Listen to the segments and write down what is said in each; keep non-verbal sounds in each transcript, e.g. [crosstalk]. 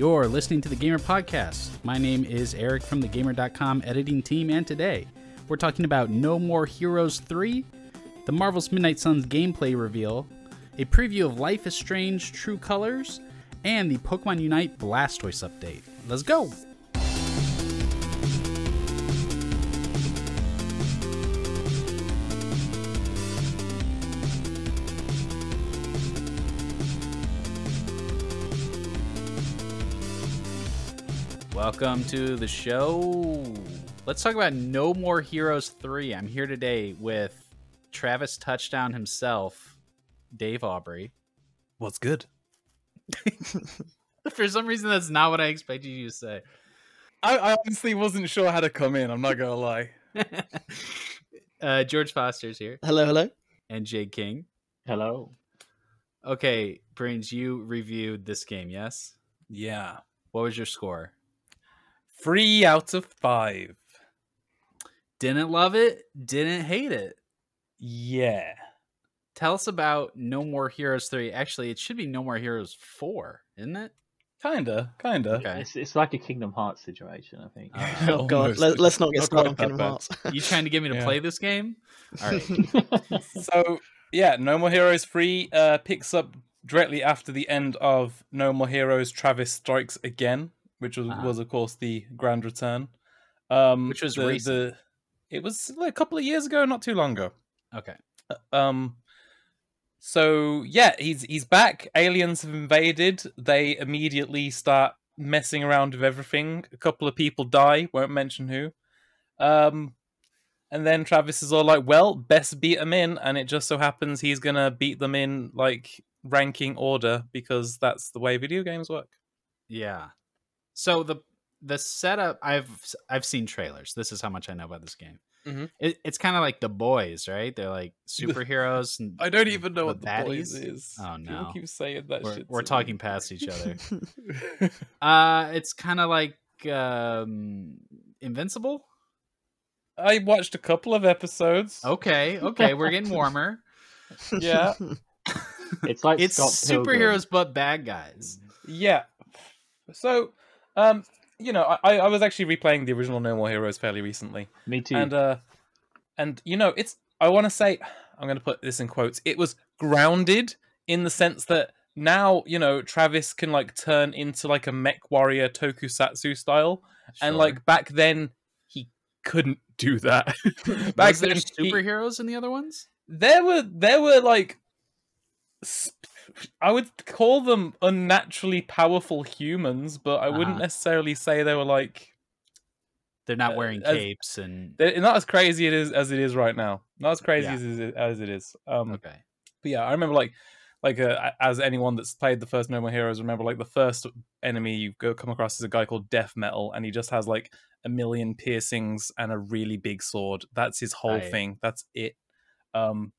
You're listening to the Gamer Podcast. My name is Eric from the Gamer.com editing team, and today we're talking about No More Heroes 3, the Marvel's Midnight Suns gameplay reveal, a preview of Life is Strange True Colors, and the Pokemon Unite Blastoise update. Let's go! Welcome to the show. Let's talk about No More Heroes 3. I'm here today with Travis Touchdown himself, Dave Aubrey. What's good? [laughs] For some reason, that's not what I expected you to say. I, I honestly wasn't sure how to come in. I'm not gonna lie. [laughs] uh, George Foster's here, Hello, hello. and Jade King. Hello. Okay, Brains, you reviewed this game, yes? Yeah, What was your score? Three out of five. Didn't love it, didn't hate it. Yeah, Tell us about No More Heroes 3. Actually, it should be No More Heroes 4, isn't it? kinda, kinda. Okay. It's, it's like a Kingdom Hearts situation, I think. Uh, [laughs] Oh god, Let, let's not get Not started quite on that Kingdom bad. Hearts. You trying to get me to Yeah. play this game? All right. [laughs] So yeah, No More Heroes three uh, picks up directly after the end of No More Heroes. Travis strikes again, which was, Uh-huh. was of course the grand return. Um, Which was the, recent. the it was like a couple of years ago, not too long ago. Okay. Um so yeah, he's he's back. Aliens have invaded. They immediately start messing around with everything. A couple of people die, won't mention who. Um and then Travis is all like, "Well, best beat them in," and it just so happens he's gonna beat them in like ranking order because that's the way video games work. Yeah. So the the setup I've I've seen trailers. This is how much I know about this game. Mhm. It, it's kind of like the boys, right? They're like superheroes. And [laughs] I don't even know The what the boys baddies? is. Oh, People no. keep saying that we're, shit. we're talking me. past each other. [laughs] [laughs] uh, it's kind of like um, Invincible. I watched a couple of episodes. Okay, okay, we're getting warmer. Yeah. It's like it's Scott Pilgrim. superheroes but bad guys. Yeah. So, um, you know, I, I was actually replaying the original No More Heroes fairly recently, Me too. and uh, and you know, it's I want to say I'm going to put this in quotes. It was grounded in the sense that now you know Travis can like turn into like a mech warrior tokusatsu style, and like back then he couldn't do that. [laughs] back was there then he- superheroes in the other ones? there were there were like I would call them unnaturally powerful humans, but I wouldn't Uh-huh. necessarily say they were like They're not Uh, wearing as- capes and they're not as crazy it is as it is right now. Not as crazy Yeah. as, it, as it is. Um, okay. but yeah, I remember like like uh, as anyone that's played the first No More Heroes, remember like the first enemy you go come across is a guy called Death Metal, and he just has like a million piercings and a really big sword. That's his whole thing. That's it. Um,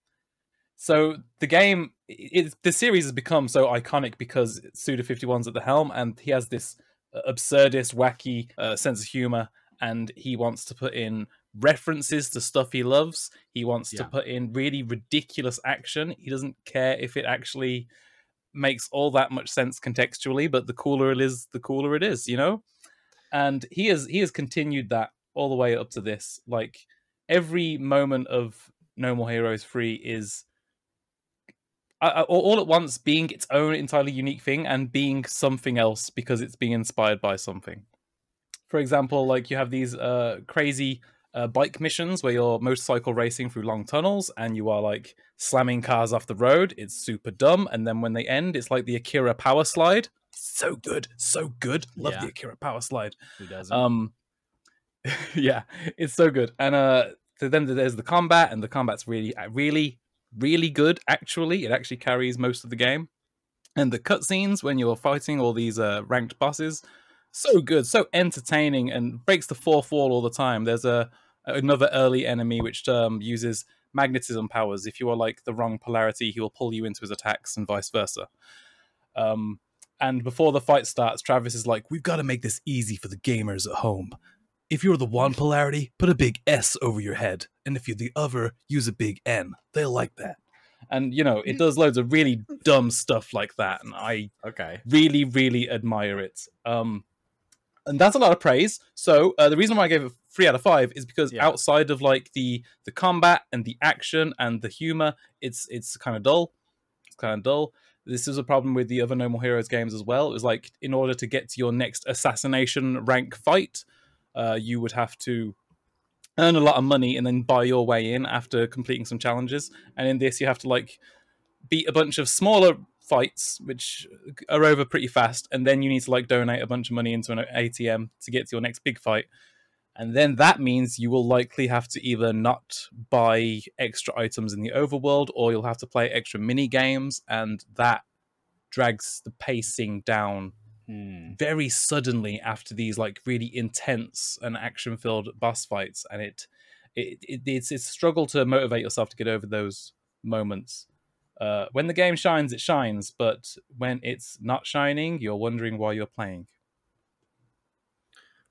so the game, it, the series has become so iconic because Suda 51's at the helm, and he has this uh, absurdist, wacky uh, sense of humor, and he wants to put in references to stuff he loves. He wants Yeah. to put in really ridiculous action. He doesn't care if it actually makes all that much sense contextually, but the cooler it is, the cooler it is, you know. And he has he has continued that all the way up to this. Like every moment of No More Heroes 3 is all at once being its own entirely unique thing and being something else because it's being inspired by something. For example, like you have these uh, crazy uh, bike missions where you're motorcycle racing through long tunnels and you are like slamming cars off the road. It's super dumb, and then when they end, it's like the Akira Power Slide. So good, so good. Love Yeah. the Akira Power Slide. Who doesn't? Um, [laughs] yeah, it's so good. And uh, so then there's the combat, and the combat's really, really, really good. Actually, it actually carries most of the game. And the cutscenes when you're fighting all these uh, ranked bosses, so good, so entertaining, and breaks the fourth wall all the time. There's a another early enemy which um, uses magnetism powers. If you are like the wrong polarity, he will pull you into his attacks, and vice versa. Um, and before the fight starts, Travis is like, "We've got to make this easy for the gamers at home. If you're the one polarity, put a big S over your head, and if you're the other, use a big N. They'll like that." and you know it does loads of really [laughs] dumb stuff like that, and I Okay. really really admire it. Um, and that's a lot of praise. So uh, the reason why I gave it three out of five is because Yeah. outside of like the the combat and the action and the humor, it's it's kind of dull. It's kind of dull. This is a problem with the other No More Heroes games as well. It was like in order to get to your next assassination rank fight, uh, you would have to earn a lot of money and then buy your way in after completing some challenges. And in this, you have to like beat a bunch of smaller fights, which are over pretty fast, and then you need to like donate a bunch of money into an ATM to get to your next big fight. And then that means you will likely have to either not buy extra items in the overworld, or you'll have to play extra mini games, and that drags the pacing down Hmm. very suddenly after these like really intense and action filled boss fights and it, it, it it's it's a struggle to motivate yourself to get over those moments uh, when the game shines it shines but when it's not shining you're wondering why you're playing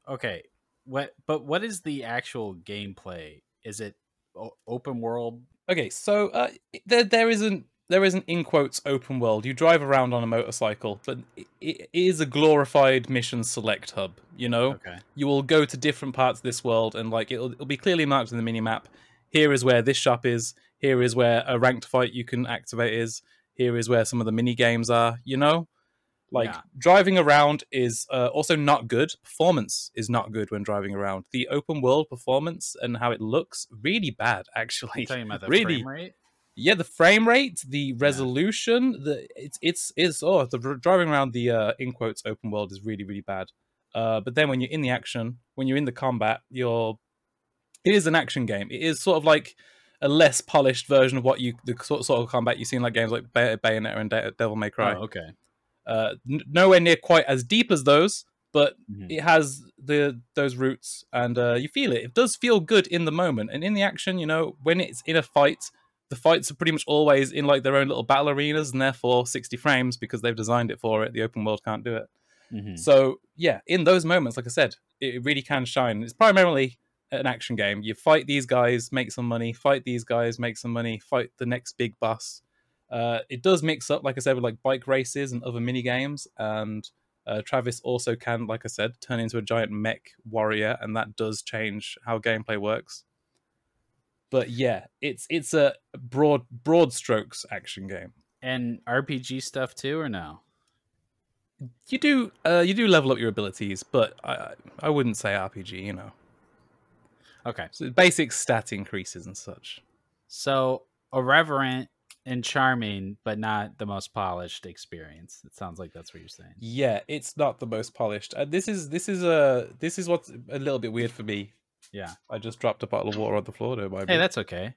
Okay. What? But what is the actual gameplay? Is it o- open world? okay so uh, there there isn't there isn't in quotes open world. You drive around on a motorcycle but it, it is a glorified mission select hub you know? Okay. you will go to different parts of this world and like it'll, it'll be clearly marked in the mini map here is where this shop is. Here is where a ranked fight you can activate is. Here is where some of the mini games are you know? Like Yeah. driving around is uh, also not good. Performance is not good when driving around. The open world performance and how it looks really bad actually. You're talking about the [laughs] really? Yeah the frame rate the resolution the it's it's it's oh the driving around the uh in quotes open world is really really bad. Uh but then when you're in the action when you're in the combat you're it is an action game. It is sort of like a less polished version of what you the sort, sort of combat you see in like games like Bay- bayonetta and De- devil may cry. Oh, okay. uh n- nowhere near quite as deep as those but Mhm. it has the those roots and uh, you feel it. It does feel good in the moment and in the action you know when it's in a fight the fights are pretty much always in like their own little battle arenas and therefore 60 frames because they've designed it for it. The open world can't do it. Mhm. so yeah in those moments like i said it really can shine. It's primarily an action game. You fight these guys make some money fight these guys make some money fight the next big boss. Uh, it does mix up like i said with like bike races and other mini games and uh, Travis also can, like I said, turn into a giant mech warrior, and that does change how gameplay works. But yeah, it's it's a broad broad strokes action game. And RPG stuff too, or no? You do uh, you do level up your abilities, but I I- wouldn't say RPG. You know, Okay. so basic stat increases and such. So irreverent and charming, but not the most polished experience. It sounds like that's what you're saying. Yeah, it's not the most polished. Uh, this is this is a this is what's a little bit weird for me. Yeah. I just dropped a bottle of water on the floor. Don't mind me. Hey, that's okay.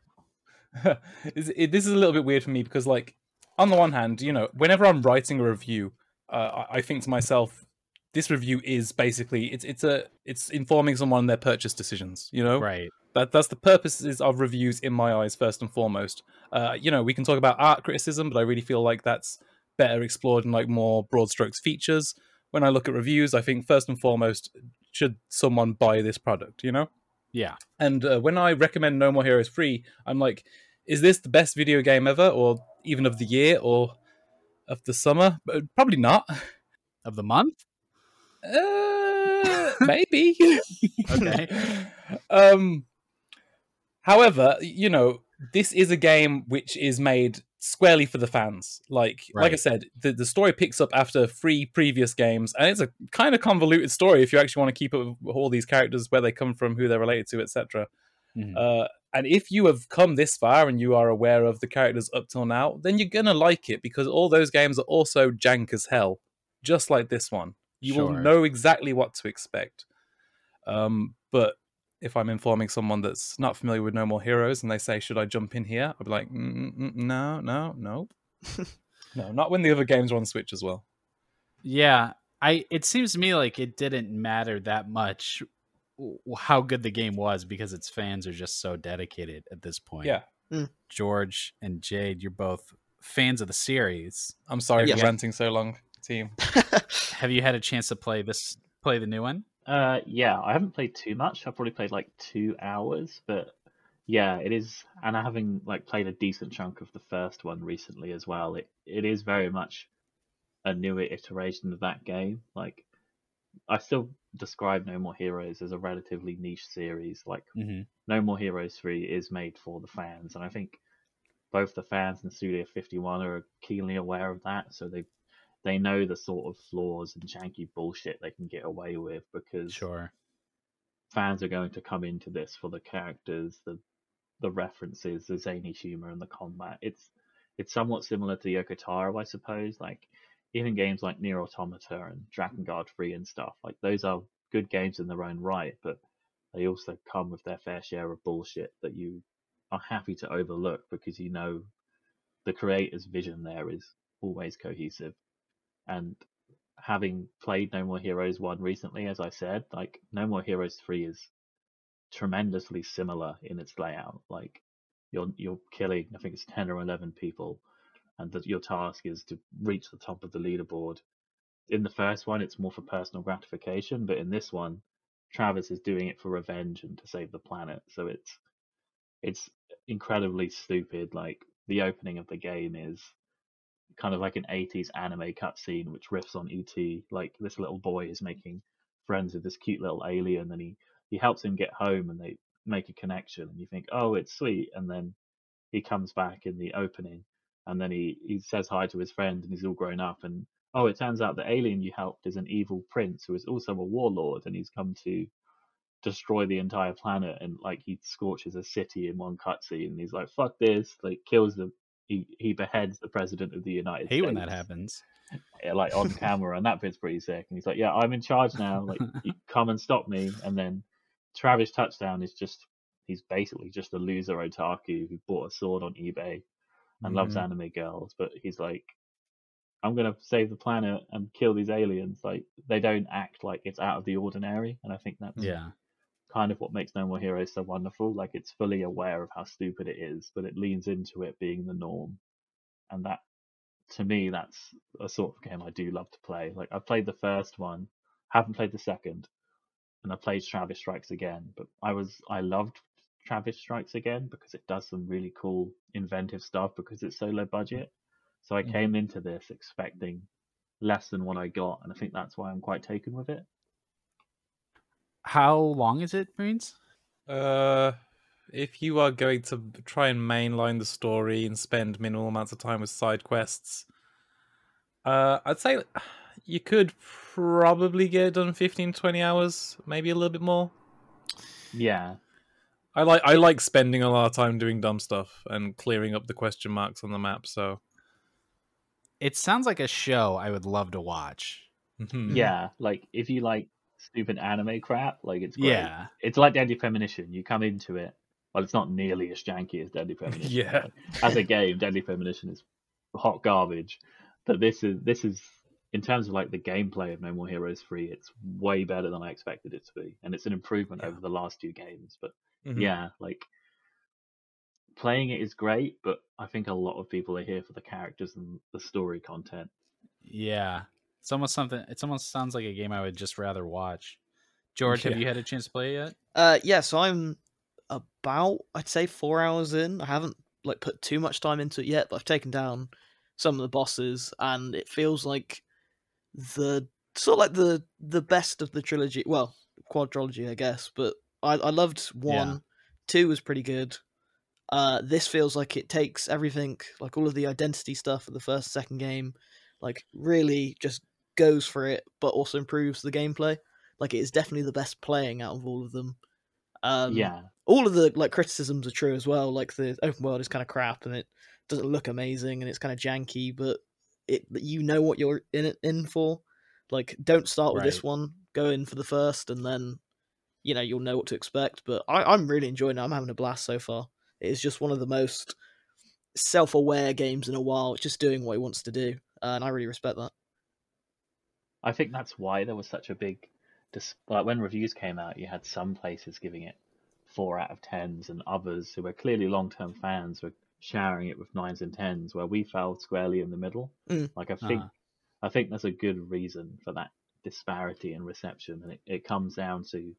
[laughs] It, this is a little bit weird for me because, like, on the one hand, you know, whenever I'm writing a review, uh, I, I think to myself, this review is basically it's it's a it's informing someone their purchase decisions. You know, Right. that that's the purposes of reviews in my eyes first and foremost. Uh, you know, we can talk about art criticism, but I really feel like that's better explored in like more broad strokes features. When I look at reviews, I think first and foremost, should someone buy this product? You know. Yeah. And uh, when I recommend No More Heroes free, I'm like, is this the best video game ever, or even of the year, or of the summer? But probably not. Of the month? Uh, [laughs] maybe. Okay. [laughs] um. However, you know, this is a game which is made squarely for the fans. Like, like I said, the, the story picks up after three previous games, and it's a kind of convoluted story if you actually want to keep up with all these characters, where they come from, who they're related to, etc. Mhm. Uh, and if you have come this far and you are aware of the characters up till now, then you're gonna like it because all those games are also jank as hell, just like this one. You will know exactly what to expect. Um, but if I'm informing someone that's not familiar with No More Heroes and they say, "Should I jump in here?" I'd be like, mm, mm, "No, no, no, [laughs] no, not when the other games are on Switch as well." Yeah. I it seems to me like it didn't matter that much how good the game was because its fans are just so dedicated at this point. Yeah, George and Jade, you're both fans of the series. I'm sorry Yeah. for ranting so long, team. [laughs] Have you had a chance to play this play the new one? Uh, yeah, I haven't played too much. I've probably played like two hours, but Yeah, it is, and having like played a decent chunk of the first one recently as well, it, it is very much a newer iteration of that game. Like, I still describe No More Heroes as a relatively niche series. Like, hmm No More Heroes 3 is made for the fans, and I think both the fans and Suda 51 are keenly aware of that, so they they know the sort of flaws and janky bullshit they can get away with because Sure. fans are going to come into this for the characters, the the references, the zany humor, and the combat. It's it's somewhat similar to Yoko Taro, I suppose. Like even games like Nier Automata and Drakengard 3 and stuff, like those are good games in their own right, but they also come with their fair share of bullshit that you are happy to overlook because you know the creator's vision there is always cohesive. And having played No More Heroes 1 recently, as I said, like No More Heroes 3 is tremendously similar in its layout. Like you're you're killing, I think it's 10 or 11 people, and that your task is to reach the top of the leaderboard. In the first one, it's more for personal gratification, but in this one, Travis is doing it for revenge and to save the planet. So it's it's incredibly stupid. Like the opening of the game is kind of like an 80s anime cutscene which riffs on ET. Like this little boy is making friends with this cute little alien, and he he helps him get home, and they make a connection, and you think, oh, it's sweet, and then he comes back in the opening, and then he he says hi to his friend, and he's all grown up, and oh, it turns out the alien you helped is an evil prince who is also a warlord, and he's come to destroy the entire planet and like he scorches a city in one cutscene and he's like fuck this like kills the he, he beheads the president of the united hate states when that happens. yeah, like on camera and that bit's pretty sick. And he's like yeah i'm in charge now. Like you [laughs] come and stop me. And then travis touchdown is just he's basically just a loser otaku who bought a sword on ebay and loves Mhm. anime girls. But he's like i'm gonna save the planet and kill these aliens. Like they don't act like it's out of the ordinary. And i think that's Yeah. Kind of what makes No More Heroes so wonderful. Like it's fully aware of how stupid it is, but it leans into it being the norm. And that, to me, that's a sort of game I do love to play. Like I've played the first one, haven't played the second, and I played Travis Strikes Again. But I was I loved Travis Strikes Again because it does some really cool, inventive stuff because it's so low budget. So I Mhm. came into this expecting less than what I got, and I think that's why I'm quite taken with it. How long is it, Marines? Uh, if you are going to try and mainline the story and spend minimal amounts of time with side quests, uh, I'd say you could probably get it done 15, 20 hours, maybe a little bit more. Yeah, I like I like spending a lot of time doing dumb stuff and clearing up the question marks on the map. So It sounds like a show I would love to watch. mhm. yeah. Like if you like stupid anime crap, like it's great. Yeah. it's like Deadly Premonition. You come into it. Well, it's not nearly as janky as Deadly Premonition. [laughs] Yeah. As a game, Deadly Premonition is hot garbage. But this is this is in terms of like the gameplay of No More Heroes 3, it's way better than I expected it to be, and it's an improvement Yeah. over the last two games. But Mhm. yeah, like playing it is great, but I think a lot of people are here for the characters and the story content. Yeah. It's almost something it's almost sounds like a game I would just rather watch. George, have you had a chance to play it yet? Uh, yeah, so I'm about I'd say four hours in. I haven't like put too much time into it yet, but I've taken down some of the bosses, and it feels like the sort of like the the best of the trilogy. Well, quadrilogy, I guess. But I I loved one, two was pretty good. Uh, this feels like it takes everything, like all of the identity stuff of the first, second game, like really just goes for it, but also improves the gameplay. Like it is definitely the best playing out of all of them. Um, yeah, all of the like criticisms are true as well. Like the open world is kind of crap and it doesn't look amazing and it's kind of janky, but it you know what you're in it in for. Like, don't start with this one. Go in for the first, and then you know you'll know what to expect. But I, I'm really enjoying it. I'm having a blast so far. It is just one of the most self-aware games in a while. It's just doing what it wants to do, and I really respect that. I think that's why there was such a big, dis- like when reviews came out, you had some places giving it four out of tens, and others who were clearly long-term fans were showering it with nines and tens, where we fell squarely in the middle. Mm. Like I think, Uh-huh. I think there's a good reason for that disparity in reception, and it, it comes down to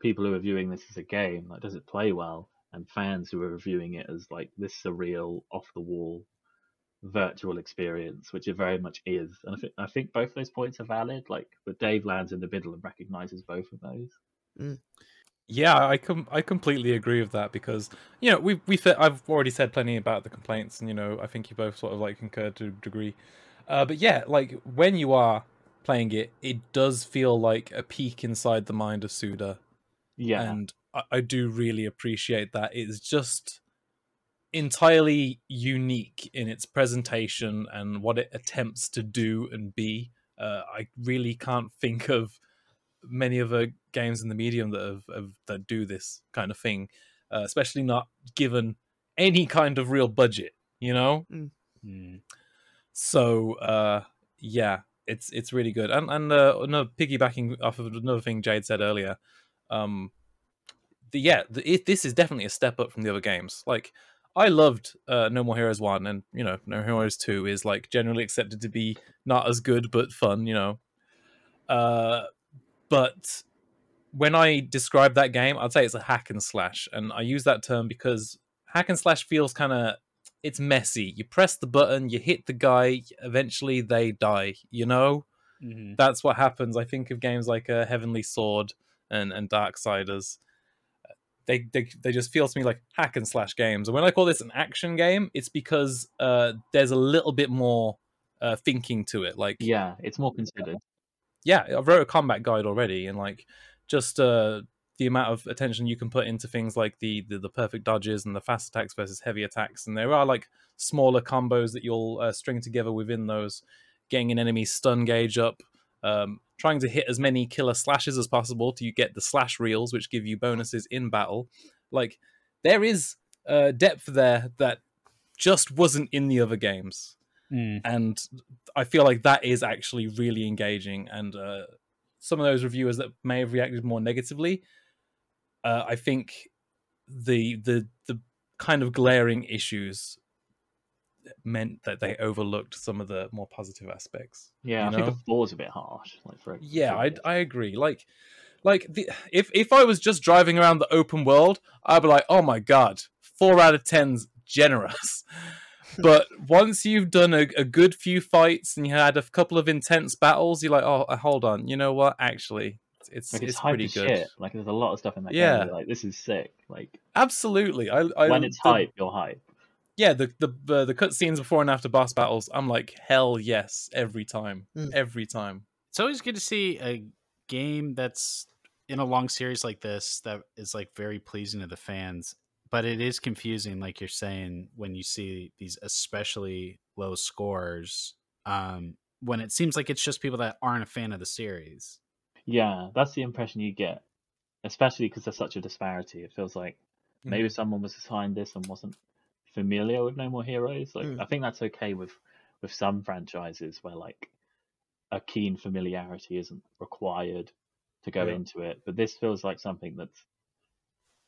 people who are viewing this as a game. Like, does it play well? and fans who are reviewing it as like this surreal, off the wall, virtual experience, which it very much is. And I think I think both those points are valid. Like, but Dave lands in the middle and recognizes both of those. Yeah, I com- I completely agree with that because you know we we I've already said plenty about the complaints and you know I think you both sort of like concurred to a degree, uh, but yeah, like when you are playing it, it does feel like a peek inside the mind of Suda, Yeah, and I, I do really appreciate that. It's just entirely unique in its presentation and what it attempts to do and be. Uh, I really can't think of many other games in the medium that have, have that do this kind of thing, uh, especially not given any kind of real budget. You know, Mm. so uh, yeah, it's it's really good. And and uh, another piggybacking off of another thing Jade said earlier, um, the yeah, the, it, this is definitely a step up from the other games. Like I loved uh, No More Heroes one, and you know No More Heroes two is like generally accepted to be not as good but fun. You know, uh, but when I describe that game, I'd say it's a hack and slash, and I use that term because hack and slash feels kind of it's messy. You press the button, you hit the guy, eventually they die. You know, Mhm. that's what happens. I think of games like uh, Heavenly Sword and and Darksiders. They, they they just feel to me like hack and slash games. And when I call this an action game, it's because uh, there's a little bit more uh, thinking to it. Like yeah, it's more considered. yeah, I wrote a combat guide already, and like just uh, the amount of attention you can put into things like the, the the perfect dodges and the fast attacks versus heavy attacks, and there are like smaller combos that you'll uh, string together within those, getting an enemy stun gauge up, um, trying to hit as many killer slashes as possible to get the slash reels, which give you bonuses in battle. Like there is uh, depth there that just wasn't in the other games Mm. and I feel like that is actually really engaging. And uh, some of those reviewers that may have reacted more negatively, uh, I think the the the kind of glaring issues meant that they overlooked some of the more positive aspects. Yeah, I think know? the floor's a bit harsh. Like for Yeah, for I. I agree. Like, like the if if I was just driving around the open world, I'd be like, oh my god, four out of ten's generous. [laughs] but once you've done a, a good few fights and you had a couple of intense battles, you're like, oh, uh, hold on, you know what? Actually, it's Like, it's, it's pretty good. shit. Like there's a lot of stuff in that Yeah. game. Like this is sick. Like Absolutely, I, I when it's hype, you're hype. Yeah, the the the, the cutscenes before and after boss battles, I'm like, hell yes, every time, Mm. every time. It's always good to see a game that's in a long series like this that is like very pleasing to the fans. But it is confusing, like you're saying, when you see these especially low scores. Um, when it seems like it's just people that aren't a fan of the series. Yeah, that's the impression you get, especially because there's such a disparity. It feels like maybe someone was assigned this and wasn't familiar with No More Heroes. Like Mm. I think that's okay with with some franchises where like a keen familiarity isn't required to go Yeah. into it. But this feels like something that's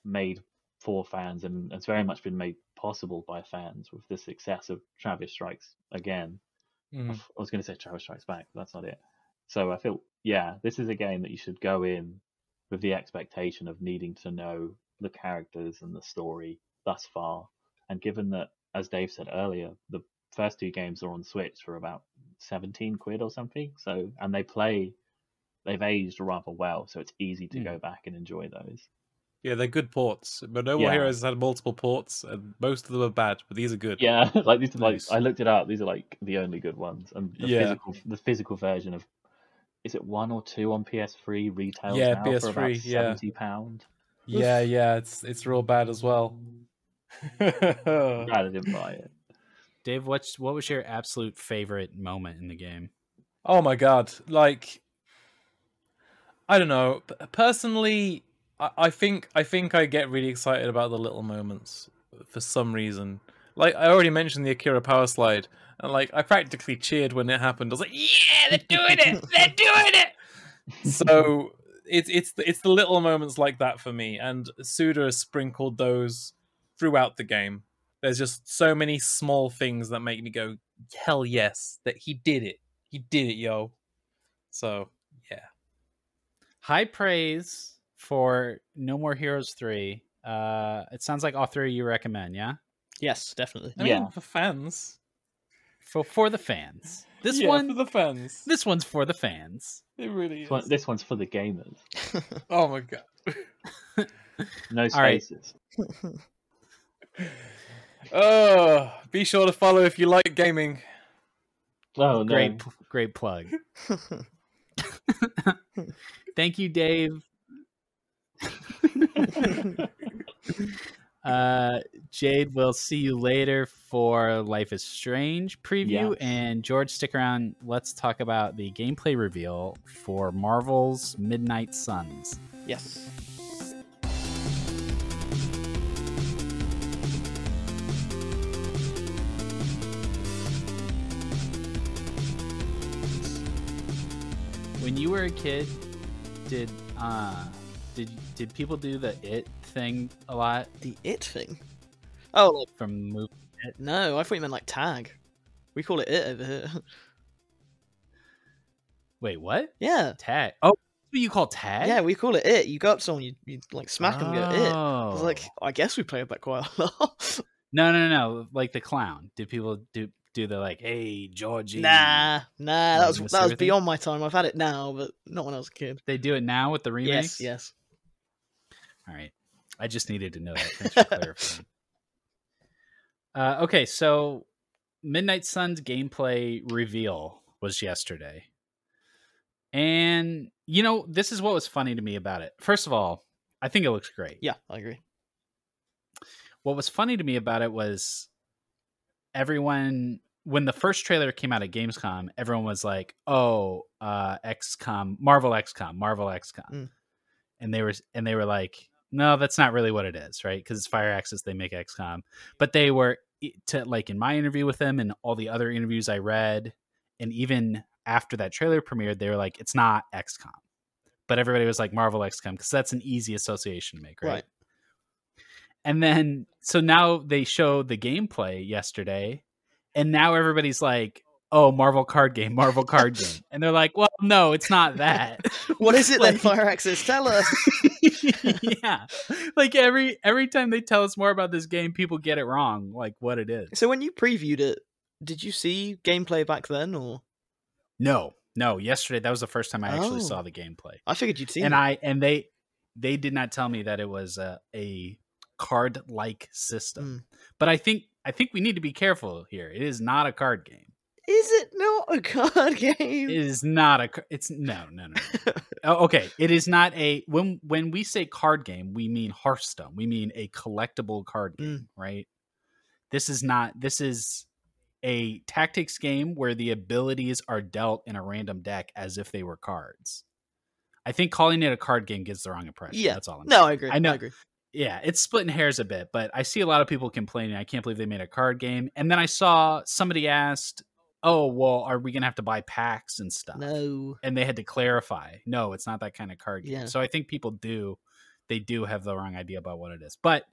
made for fans and it's very much been made possible by fans with the success of Travis Strikes Again. Mhm. I was going to say Travis Strikes Back, but that's not it. So I feel, yeah, this is a game that you should go in with the expectation of needing to know the characters and the story thus far. And given that, as Dave said earlier, the first two games are on Switch for about 17 quid or something. So, and they play, they've aged rather well. So it's easy to Hmm. go back and enjoy those. Yeah, they're good ports. But No More Yeah. Heroes has had multiple ports, and most of them are bad, but these are good. Yeah, [laughs] like these are like. I looked it up. These are like the only good ones, and the Yeah. physical the physical version of is it one or two on PS3 retails Yeah, now for about PS3, yeah. seventy pound. Yeah, yeah, it's it's real bad as well. Glad I didn't buy it. Dave, what's what was your absolute favorite moment in the game? oh my god! Like, I don't know. Personally, I, I think I think I get really excited about the little moments for some reason. Like I already mentioned the Akira Power Slide, and like I practically cheered when it happened. I was like, "Yeah, they're doing it! They're doing it!" [laughs] so it's it's it's the little moments like that for me, and Suda sprinkled those throughout the game. There's just so many small things that make me go, "Hell yes, that he did it! He did it, yo!" So yeah, High praise for No More Heroes 3 Uh, it sounds like all three you recommend, yeah? Yes, definitely. I mean, Yeah. for fans. For for the fans. This Yeah, one for the fans. this one's for the fans. It really This, is. one, this one's for the gamers. [laughs] Oh my god. No [laughs] All right. [laughs] spaces. [laughs] Oh, be sure to follow if you like gaming. Oh no. Great great plug. [laughs] Thank you, Dave. [laughs] Uh, Jade, we'll see you later for Life is Strange preview. Yes. And George, stick around. Let's talk about the gameplay reveal for Marvel's Midnight Suns. yes. When you were a kid, did uh, did did people do the it thing a lot The it thing. Oh, like, from movie? no, I thought you meant like tag. We call it it over here. [laughs] Wait, what? yeah. Tag? Oh, what you call tag? Yeah, we call it it. You go up to someone, you, you like smack them, go it. I was like, Oh. I guess we play it back quite a lot. [laughs] no, no, no, no. Like the clown. Did people do do the like, hey, Georgie? nah, nah, that was that was Everything? beyond my time. I've had it now, but not when I was a kid. They do it now with the remakes. Yes, yes. All right. I just needed to know that. Thanks for clarifying. [laughs] Uh, okay, so Midnight Suns gameplay reveal was yesterday. And, you know, this is what was funny to me about it. First of all, I think it looks great. Yeah, I agree. What was funny to me about it was everyone, when the first trailer came out at Gamescom, everyone was like, oh, uh, XCOM, Marvel XCOM, Marvel XCOM. Mm. And they were, and they were like, no, that's not really what it is, right? Because it's Firaxis, they make XCOM. But they were to like in my interview with them and all the other interviews I read, and even after that trailer premiered, they were like, it's not XCOM. But everybody was like Marvel XCOM because that's an easy association to make, right? Right. And then so now they showed the gameplay yesterday, and now everybody's like, "Oh, Marvel card game, Marvel card [laughs] game," and they're like, "Well, no, it's not that." [laughs] What is it then, [laughs] Like- Firaxis? Tell us. yeah, like every every time they tell us more about this game, people get it wrong, like what it is. So when you previewed it, did you see gameplay back then, or No, no. Yesterday, that was the first time I actually Oh. saw the gameplay, I figured you'd seen and it. I and they they did not tell me that it was uh, a, a card like system. Mm. But I think I think we need to be careful here. It is not a card game. Is it not a card [laughs] game? It is not a. It's no, no, no. no. [laughs] Oh, okay, it is not a. When when we say card game, we mean Hearthstone. We mean a collectible card game, mm. right? This is not. This is a tactics game where the abilities are dealt in a random deck as if they were cards. I think calling it a card game gives the wrong impression. Yeah. that's all. I'm no, saying. I agree. I know. I agree. Yeah, it's splitting hairs a bit, but I see a lot of people complaining. I can't believe they made a card game. And then I saw somebody asked, "Oh, well, are we gonna have to buy packs and stuff?" No. And they had to clarify, "No, it's not that kind of card game." Yeah. So I think people do, they do have the wrong idea about what it is. But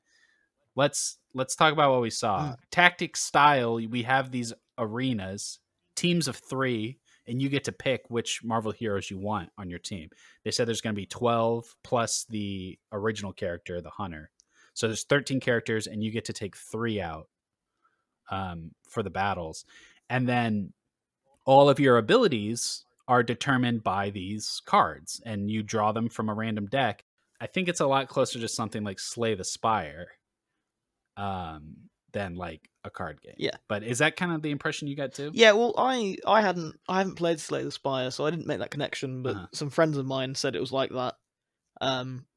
let's let's talk about what we saw. Mm. Tactics style, we have these arenas, teams of three. And you get to pick which Marvel heroes you want on your team. They said there's going to be 12 plus the original character, the hunter. So there's 13 characters, and you get to take three out um, for the battles. And then all of your abilities are determined by these cards, and you draw them from a random deck. I think it's a lot closer to something like Slay the Spire um, than like a card game. Yeah. But is that kind of the impression you got too? Yeah, well, I I hadn't I haven't played Slay the Spire, so I didn't make that connection. But Uh-huh. some friends of mine said it was like that. Um,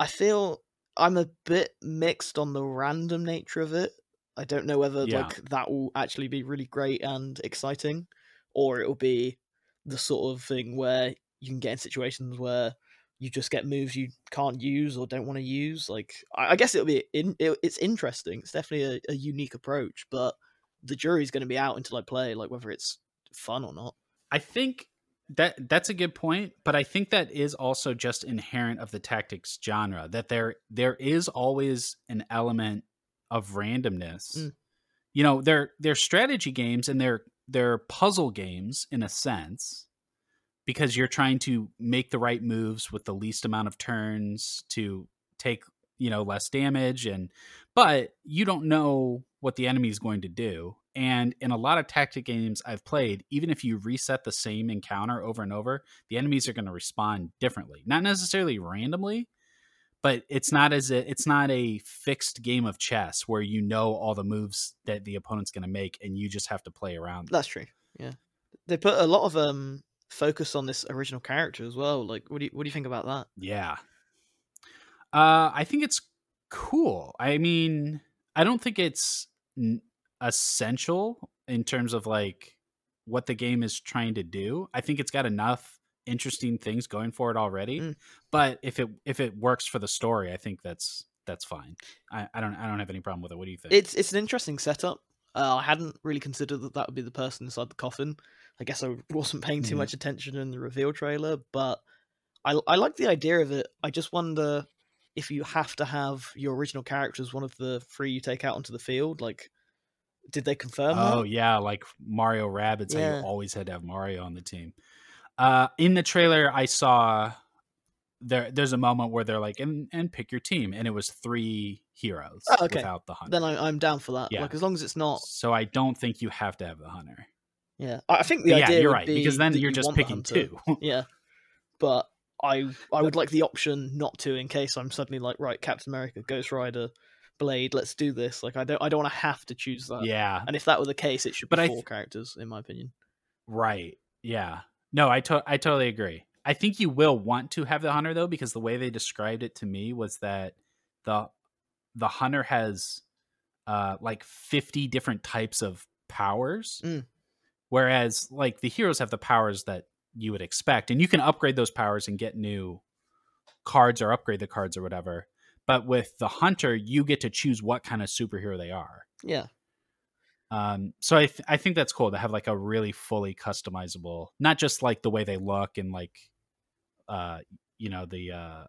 I feel I'm a bit mixed on the random nature of it. I don't know whether Yeah. like that will actually be really great and exciting, or it will be the sort of thing where you can get in situations where you just get moves you can't use or don't want to use. Like I, I guess it'll be in, it, it's interesting. It's definitely a, a unique approach, but the jury's going to be out until I play, like whether it's fun or not. I think that that's a good point, but I think that is also just inherent of the tactics genre that there there is always an element of randomness. Mm. You know, they're they're strategy games and they're they're puzzle games in a sense because you're trying to make the right moves with the least amount of turns to take you know less damage and but you don't know what the enemy is going to do and in a lot of tactic games i've played even if you reset the same encounter over and over the enemies are going to respond differently not necessarily randomly but it's not as a, it's not a fixed game of chess where you know all the moves that the opponent's going to make and you just have to play around That's true. Yeah, they put a lot of um focus on this original character as well. Like, what do you what do you think about that? Yeah. Uh, I think it's cool. I mean, I don't think it's n- essential in terms of like what the game is trying to do. I think it's got enough interesting things going for it already. Mm. But if it if it works for the story, I think that's that's fine. I, I don't I don't have any problem with it. What do you think? It's it's an interesting setup. Uh, I hadn't really considered that that would be the person inside the coffin. I guess I wasn't paying too Mhm. much attention in the reveal trailer, but I I like the idea of it. I just wonder if you have to have your original character as one of the three you take out onto the field. Like, did they confirm Oh that? yeah, like Mario Rabbids, how Yeah. you always had to have Mario on the team. Uh, in the trailer, I saw there. There's a moment where they're like, "and and pick your team," and it was three heroes Oh, okay. without the hunter. Then I, I'm down for that. Yeah. Like, as long as it's not. So I don't think you have to have the hunter. Yeah, I think the But yeah, idea you're right be because then you're you just picking two. [laughs] [laughs] Yeah, but I I would like the option not to in case I'm suddenly like right Captain America, Ghost Rider, Blade. Let's do this. Like I don't I don't want to have to choose that. yeah, And if that were the case, it should be But four th- characters, in my opinion. right. Yeah. No, I to- I totally agree. I think you will want to have the hunter though because the way they described it to me was that the the hunter has uh like 50 different types of powers Mm. Whereas like the heroes have the powers that you would expect and you can upgrade those powers and get new cards or upgrade the cards or whatever but with the hunter you get to choose what kind of superhero they are Yeah, um, so I th- I think that's cool to have like a really fully customizable, not just like the way they look and like, uh, you know the uh,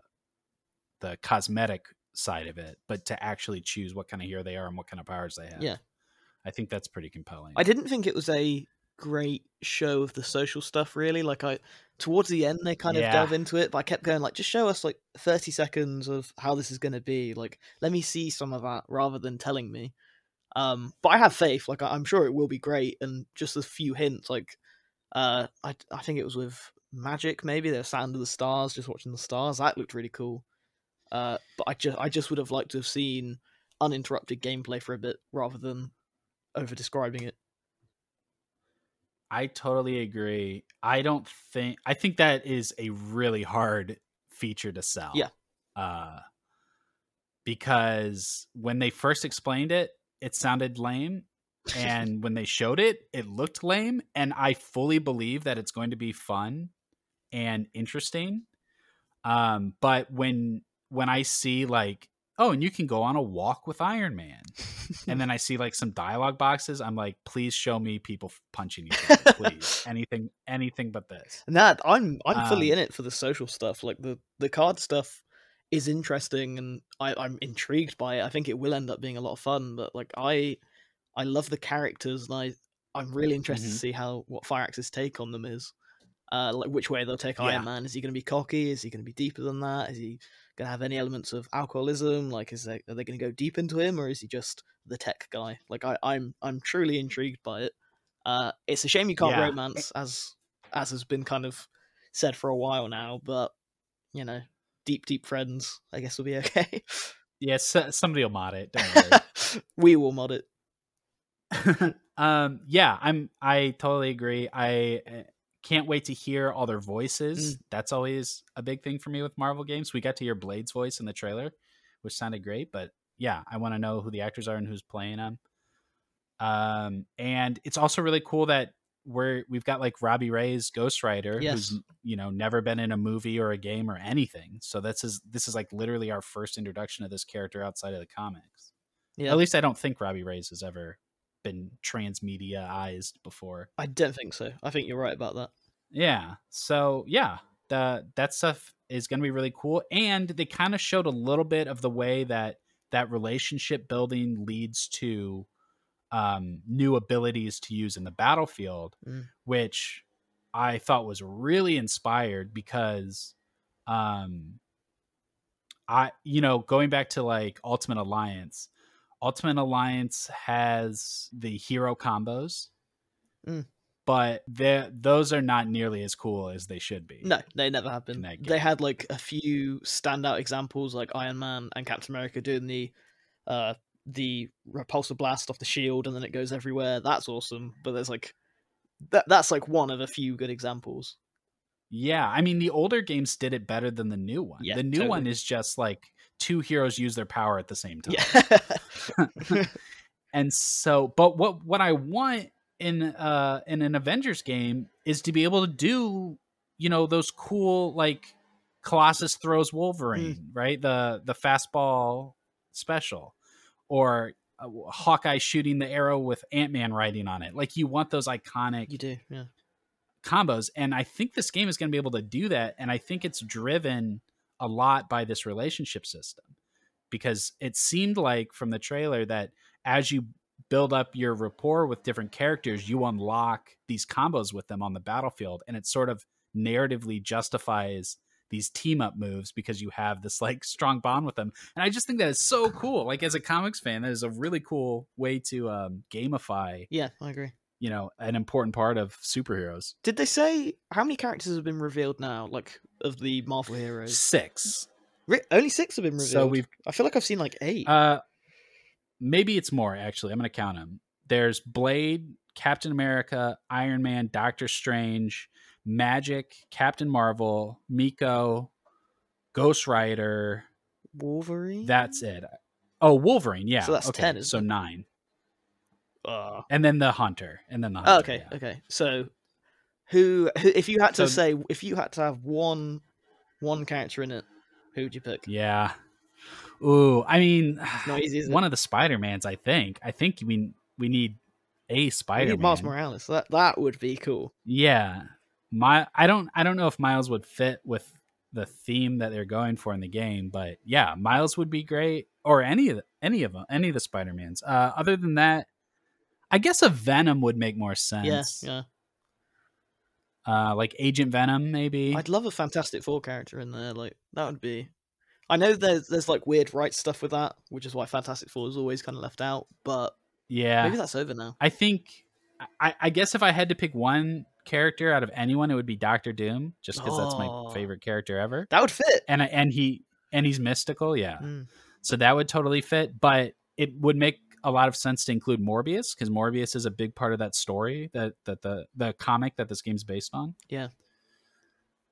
the cosmetic side of it, but to actually choose what kind of hero they are and what kind of powers they have. Yeah. I think that's pretty compelling. I didn't think it was a great show of the social stuff. Really, like I towards the end they kind of delve into it, but I kept going like just show us like thirty seconds of how this is going to be. Like let me see some of that rather than telling me. Um, but I have faith. Like I'm sure it will be great, and just a few hints. Like uh, I I think it was with Magik. Maybe were sat under the stars, just watching the stars. That looked really cool. Uh, but I just I just would have liked to have seen uninterrupted gameplay for a bit rather than over describing it. I totally agree. I don't think I think that is a really hard feature to sell. Yeah. Uh because when they first explained it, it sounded lame. And when they showed it, it looked lame. And I fully believe that it's going to be fun and interesting. Um, but when when I see like, oh, and you can go on a walk with Iron Man, and then I see like some dialogue boxes. I'm like, please show me people punching each other, please. [laughs] anything, anything but this. That I'm I'm fully Um, in it for the social stuff. Like the the card stuff is interesting, and I I'm intrigued by it. I think it will end up being a lot of fun. But like I I love the characters, and I I'm really interested Mhm. to see how what Firaxis's take on them is. Uh, like which way they'll take Yeah. Iron Man. Is he going to be cocky? Is he going to be deeper than that? Is he going to have any elements of alcoholism? Like, is they are they going to go deep into him, or is he just the tech guy? Like, I I'm I'm truly intrigued by it. Uh, it's a shame you can't Yeah. romance as as has been kind of said for a while now, but you know, deep deep friends, I guess will be [laughs] okay. Yes, somebody will mod it. Don't worry. [laughs] we will mod it. [laughs] um yeah i'm i totally agree i can't wait to hear all their voices. That's always a big thing for me with marvel games. We got to hear blade's voice in the trailer which sounded great but yeah i want to know who the actors are and who's playing them um and it's also really cool that we're we've got like Robbie Reyes' ghost rider Yes. who's you know never been in a movie or a game or anything. So this is this is like literally our first introduction of this character outside of the comics. Yeah, at least I don't think Robbie Reyes has ever been transmediaized before. I don't think so. I think you're right about that. Yeah. So yeah, the that stuff is going to be really cool, and they kind of showed a little bit of the way that that relationship building leads to um, new abilities to use in the battlefield, Mm. which I thought was really inspired because um, I you know going back to like Ultimate Alliance, Ultimate Alliance has the hero combos, Mm. but those are not nearly as cool as they should be. No, they never have been. They had like a few standout examples, like Iron Man and Captain America doing the uh the repulsor blast off the shield, and then it goes everywhere. That's awesome. But there's like that that's like one of a few good examples. Yeah, I mean the older games did it better than the new one. Yeah, the new one is just like two heroes use their power at the same time. Yeah. [laughs] [laughs] and so but what what i want in uh in an avengers game is to be able to do you know those cool like colossus throws wolverine right the the fastball special or uh, hawkeye shooting the arrow with ant-man riding on it like you want those iconic you do, yeah. Combos and i think this game is going to be able to do that and i think it's driven a lot by this relationship system because it seemed like from the trailer that as you build up your rapport with different characters you unlock these combos with them on the battlefield and it sort of narratively justifies these team up moves because you have this like strong bond with them and i just think that is so cool like as a comics fan that is a really cool way to um, gamify Yeah, I agree. You know an important part of superheroes. Did they say how many characters have been revealed now, like of the Marvel heroes? six. Re- only six have been revealed. so we've I feel like I've seen like eight. uh maybe it's more actually. I'm gonna count them there's blade captain america iron man doctor strange Magik captain marvel Nico ghost rider. Wolverine. that's it. Oh wolverine. Yeah. So that's okay, 10, so nine Uh, and then the hunter and then the oh, hunter okay, yeah. okay. So, who, who? If you had to So- say, if you had to have one, one character in it, who would you pick? yeah ooh i mean not easy, is it? one of the spider-mans i think i think we we need a We spider need Miles Morales. That that would be cool. Yeah. My I don't I don't know if Miles would fit with the theme that they're going for in the game, but yeah, Miles would be great or any of the, any of them, any of the Spider-Mans. Uh other than that, I guess a Venom would make more sense. Yeah, yeah. Uh like Agent Venom maybe. I'd love a Fantastic Four character in there. Like that would be. I know there's there's like weird rights stuff with that, which is why Fantastic Four is always kind of left out. But yeah. maybe that's over now. I think I, I guess if I had to pick one character out of anyone, it would be Doctor Doom, just because that's Oh. my favorite character ever. That would fit. And and he and he's mystical, yeah. Mm. So that would totally fit, but it would make a lot of sense to include Morbius because Morbius is a big part of that story that that the the comic that this game's based on. Yeah.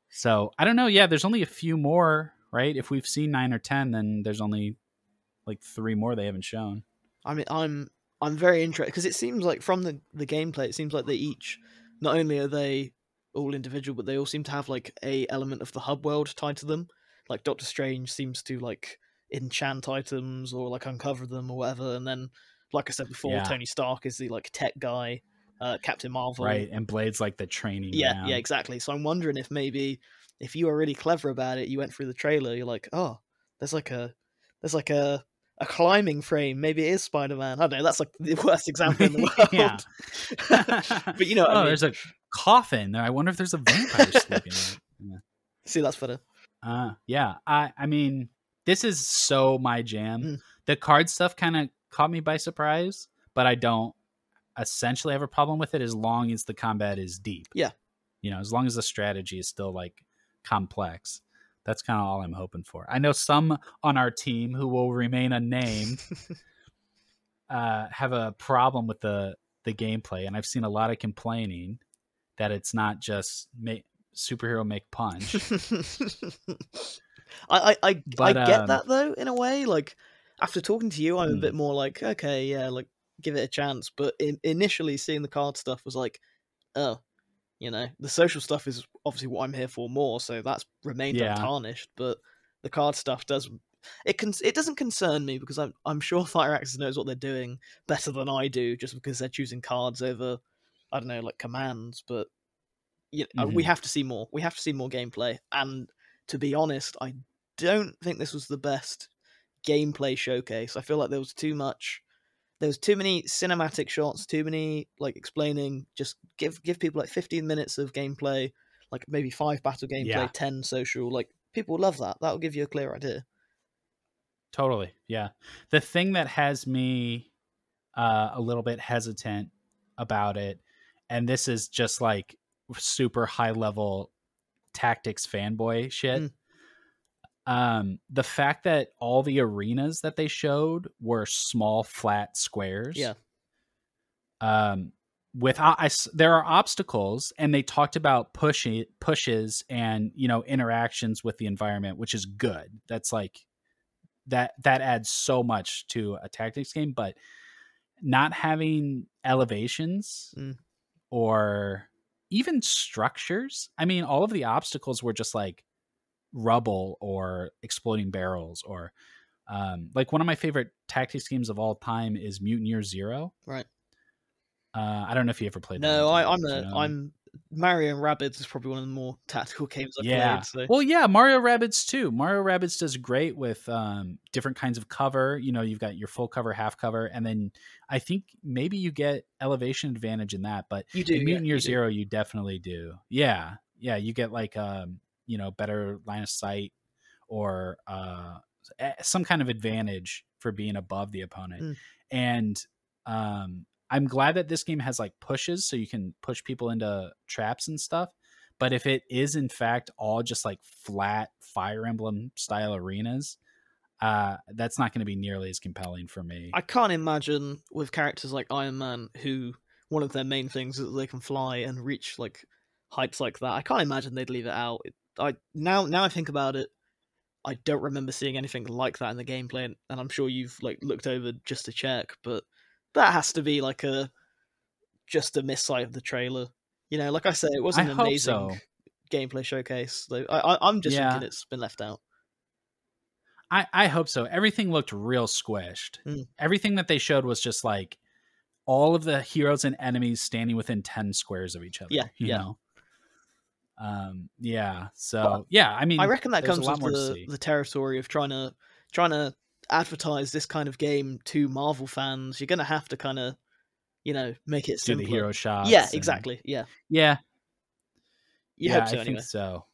So I don't know. Yeah, there's only a few more, right? If we've seen nine or ten, then there's only like three more they haven't shown. I mean, I'm I'm very interested because it seems like from the the gameplay, it seems like they each not only are they all individual, but they all seem to have like a element of the hub world tied to them. Like Doctor Strange seems to like enchant items or like uncover them or whatever, and then like I said before, Yeah. Tony Stark is the like tech guy. Uh, Captain Marvel, Right, and Blade's like the training. Yeah, ground. yeah, exactly. So I'm wondering if maybe if you were really clever about it, you went through the trailer, you're like, oh, there's like a there's like a a climbing frame. Maybe it is Spider Man. I don't know. That's like the [laughs] worst example in the [laughs] world. Yeah. [laughs] but you know, oh, I mean. there's a coffin. There. I wonder if there's a vampire sleeping in it. see, that's better. Uh, yeah. I I mean, this is so my jam. Mm. The card stuff kind of caught me by surprise, but I don't essentially have a problem with it as long as the combat is deep. Yeah. You know, as long as the strategy is still like complex. That's kind of all I'm hoping for. I know some on our team who will remain unnamed [laughs] uh, have a problem with the the gameplay, and I've seen a lot of complaining that it's not just make superhero make punch. [laughs] I I I, But, I get um, that though in a way. Like after talking to you, I'm a Hmm. bit more like, okay, yeah, like give it a chance. But in, initially, seeing the card stuff was like, oh, you know, the social stuff is obviously what I'm here for more. So that's remained Yeah. untarnished. But the card stuff does. It can. It doesn't concern me because I'm. I'm sure [laughs] Firaxis knows what they're doing better than I do, just because they're choosing cards over, I don't know, like commands. But you know, we Mhm. have to see more. We have to see more gameplay. And to be honest, I don't think this was the best gameplay showcase. I feel like there was too much. There was too many cinematic shots, too many like explaining. Just give give people like 15 minutes of gameplay, like maybe five battle gameplay, Yeah. 10 social. Like people love that. That'll give you a clear idea. Totally. Yeah. The thing that has me uh, a little bit hesitant about it, and this is just like super high level tactics fanboy shit. Mm. Um, the fact that all the arenas that they showed were small, flat squares. Yeah. Um, with I, I there are obstacles, and they talked about pushing pushes and you know interactions with the environment, which is good. That's like that that adds so much to a tactics game, but not having elevations Mm. or even structures. I mean, all of the obstacles were just like rubble or exploding barrels or um, like one of my favorite tactics games of all time is Mutant Year Zero. Right. Uh, I don't know if you ever played. that No, one, I, Tim. I'm Do you a, know? I'm Mario and Rabbids is probably one of the more tactical games I've yeah. played. So Well, yeah, Mario Rabbids too. Mario Rabbids does great with um, different kinds of cover. You know, you've got your full cover, half cover, and then I think maybe you get elevation advantage in that. But you do. in yeah, Mutant Year you do. Zero, you definitely do. Yeah, yeah, you get like um, you know, better line of sight or uh, eh, some kind of advantage for being above the opponent. Mm. And um, I'm glad that this game has like pushes, so you can push people into traps and stuff. But if it is in fact all just like flat Fire Emblem style arenas, uh, that's not going to be nearly as compelling for me. I can't imagine with characters like Iron Man, who one of their main things is that they can fly and reach like heights like that. I can't imagine they'd leave it out. I now now I think about it, I don't remember seeing anything like that in the gameplay, and I'm sure you've like looked over just to check, but that has to be like a just a missight of the trailer. You know, like I say, it was an amazing so. gameplay showcase. So I, I, I'm just Yeah. thinking it's been left out. I, I hope so. Everything looked real squished. Mm. Everything that they showed was just like all of the heroes and enemies standing within 10 squares of each other. Yeah, You yeah. know? Um, yeah. So, yeah, I mean, I reckon that comes with the, the territory of trying to trying to advertise this kind of game to Marvel fans. You're gonna have to kind of, you know, make it do the hero shots. yeah, and- exactly. Yeah, Yeah. you yeah, so I anyway. think so.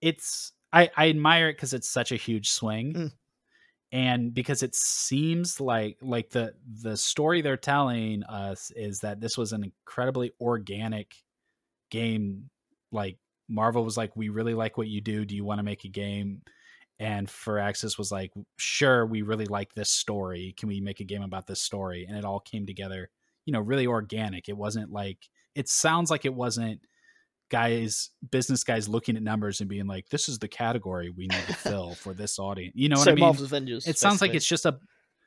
It's I I admire it because it's such a huge swing, Mm. and because it seems like like the the story they're telling us is that this was an incredibly organic game. Like Marvel was like, "We really like what you do. Do you want to make a game?" And Firaxis was like, "Sure, we really like this story. Can we make a game about this story?" And it all came together, you know, really organic. It wasn't like it sounds like it wasn't guys business guys looking at numbers and being like this is the category we need to [laughs] fill for this audience you know what i mean Marvel's Avengers. it sounds like it's just a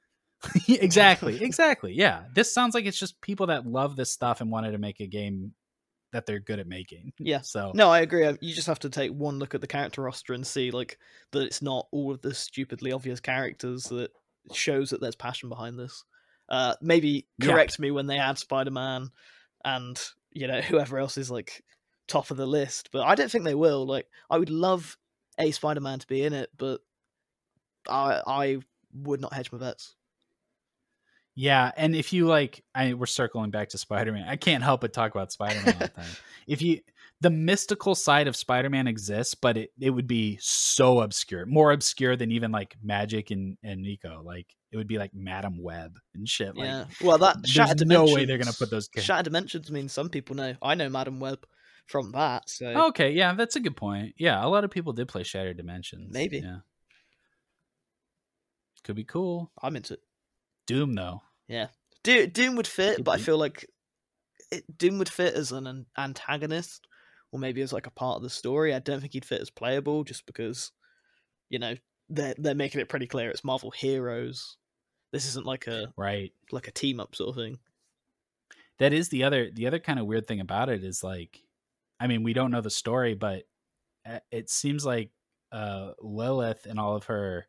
[laughs] exactly [laughs] exactly yeah this sounds like it's just people that love this stuff and wanted to make a game that they're good at making Yeah. [laughs] so No, I agree. You just have to take one look at the character roster and see like that it's not all of the stupidly obvious characters that shows that there's passion behind this. Uh, maybe Yeah. correct me when they add Spider-Man and you know [laughs] whoever else is like top of the list, but I don't think they will. Like, I would love a Spider-Man to be in it, but I I would not hedge my bets. Yeah, and if you like, I we're circling back to Spider Man. I can't help but talk about Spider Man all the time. [laughs] If you, the mystical side of Spider Man exists, but it, it would be so obscure, more obscure than even like Magik and and Nico. Like it would be like Madam Web and shit. Like, yeah. Well, that [laughs] Shattered no Dimensions. way they're gonna put those. Ca- Shattered Dimensions means some people know. I know Madam Web from that, so okay, yeah, that's a good point. Yeah, a lot of people did play Shattered Dimensions. Maybe. Yeah, could be cool. I'm into it. Doom though. Do- Doom would fit, but I feel like it, Doom would fit as an, an antagonist, or maybe as like a part of the story. I don't think he'd fit as playable, just because, you know, they're they're making it pretty clear it's Marvel heroes. This isn't like a Right. like a team up sort of thing. that is the other the other kind of weird thing about it is like i mean we don't know the story but uh, it seems like uh lilith and all of her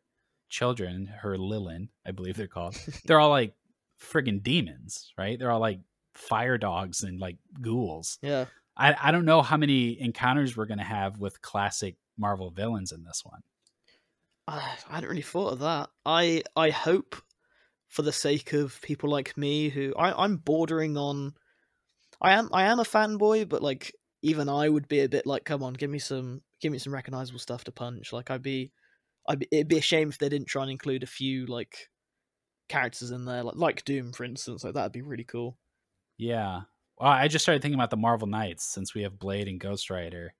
children her lilin i believe they're called [laughs] they're all like friggin demons right they're all like fire dogs and like ghouls Yeah, i i don't know how many encounters we're gonna have with classic marvel villains in this one I, I hadn't really thought of that. I I hope, for the sake of people like me who I I'm bordering on, I am I am a fanboy, but like even I would be a bit like, come on, give me some give me some recognizable stuff to punch. Like I'd be, I'd it'd be a shame if they didn't try and include a few like characters in there, like like Doom, for instance. Like that'd be really cool. Yeah. Well, I just started thinking about the Marvel Knights since we have Blade and Ghost Rider.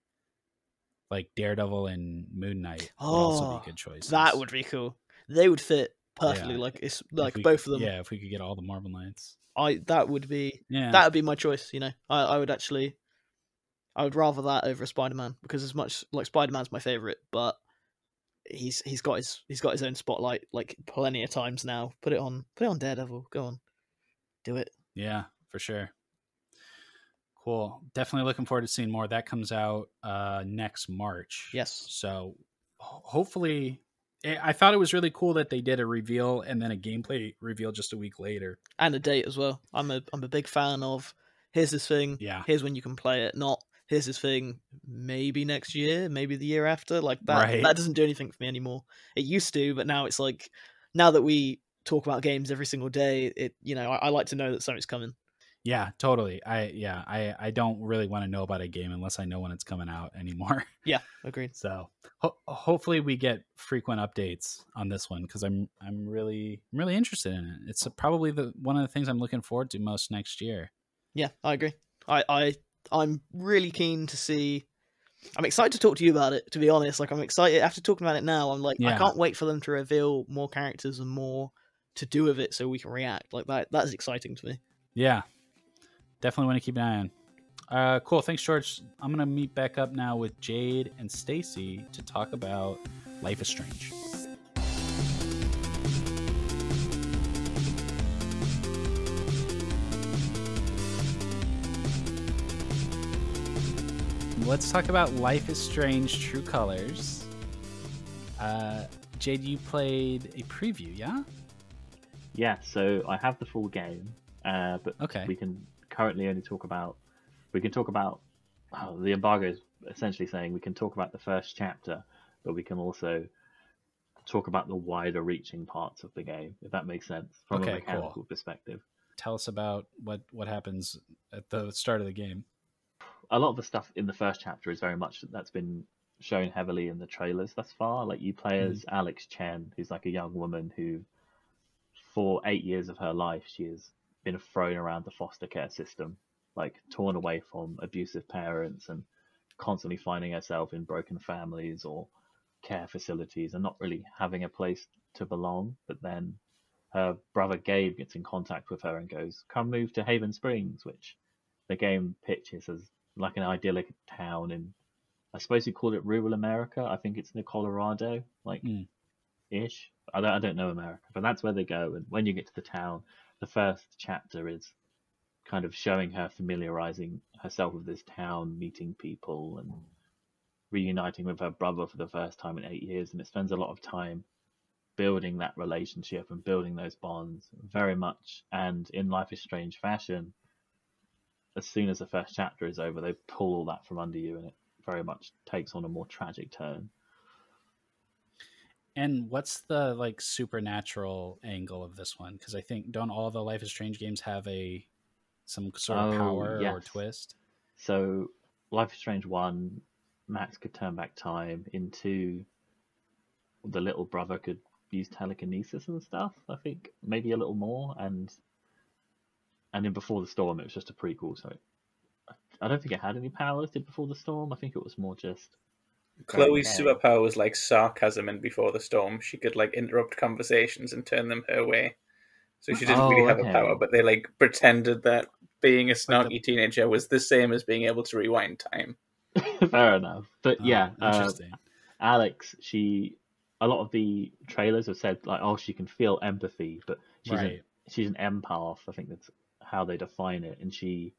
Like Daredevil and Moon Knight would also Oh, be good choices. That would be cool. They would fit perfectly. Yeah. Like it's like we- both of them. Yeah, if we could get all the Marvel Knights. I that would be Yeah. that would be my choice. You know, I I would actually, I would rather that over a Spider Man because as much like Spider Man's my favorite, but he's he's got his he's got his own spotlight like plenty of times now. Put it on put it on Daredevil. Go on, do it. Yeah, for sure. Cool. Definitely looking forward to seeing more. That comes out uh next March. Yes. So hopefully I I thought it was really cool that they did a reveal and then a gameplay reveal just a week later. and a date as well. I'm a I'm a big fan of here's this thing, Yeah. here's when you can play it, not here's this thing maybe next year, maybe the year after. Like that Right. that doesn't do anything for me anymore. It used to, but now it's like now that we talk about games every single day, it you know, I, I like to know that something's coming. Yeah, totally. I yeah, I I don't really want to know about a game unless I know when it's coming out anymore. [laughs] Yeah, agreed. So ho- hopefully we get frequent updates on this one because I'm I'm really I'm really interested in it. It's probably the one of the things I'm looking forward to most next year. Yeah, I agree. I, I I'm really keen to see I'm excited to talk to you about it, to be honest. Like I'm excited after talking about it now, I'm like I can't wait for them to reveal more characters and more to do with it so we can react. Like that that is exciting to me. Yeah, definitely want to keep an eye on. Uh, cool. Thanks, George. I'm gonna meet back up now with Jade and Stacy to talk about Life is Strange. Let's talk about Life is Strange True Colors. Uh, Jade, you played a preview, yeah? Yeah, so I have the full game, uh, but Okay. we can currently only talk about. We can talk about. Oh, the embargo is essentially saying we can talk about the first chapter, but we can also talk about the wider reaching parts of the game, if that makes sense from Okay, a mechanical cool. perspective. Tell us about what what happens at the start of the game. A lot of the stuff in the first chapter is very much that's been shown heavily in the trailers thus far. Like you play mm-hmm. as Alex Chen, who's like a young woman who, for eight years of her life, she has been thrown around the foster care system, like torn away from abusive parents and constantly finding herself in broken families or care facilities and not really having a place to belong. But then her brother Gabe gets in contact with her and goes, "Come move to Haven Springs," which the game pitches as like an idyllic town in I suppose you call it rural America. I think it's near Colorado, like Mm. ish. I don't, I don't know America, but that's where they go. And when you get to the town, the first chapter is kind of showing her familiarizing herself with this town, meeting people, and reuniting with her brother for the first time in eight years. And it spends a lot of time building that relationship and building those bonds very much. And in Life is Strange fashion, as soon as the first chapter is over, they pull all that from under you, and it very much takes on a more tragic turn. And what's the like supernatural angle of this one? Because I think don't all the Life is Strange games have a some sort of Oh, power or twist? So, Life is Strange one, Max could turn back time. Into the little brother could use telekinesis and stuff. I think maybe a little more, and and in Before the Storm, it was just a prequel, so it, I don't think it had any powers. Did Before the Storm? I think it was more just Chloe's Okay. superpower was like sarcasm in Before the Storm. She could like interrupt conversations and turn them her way. So she didn't Oh, really have okay. a power, but they like pretended that being a snarky teenager was the same as being able to rewind time. [laughs] fair enough. But Oh, yeah, uh, interesting. Alex, she a lot of the trailers have said like, oh, she can feel empathy, but she's right. a, she's an empath. I think that's how they define it, and she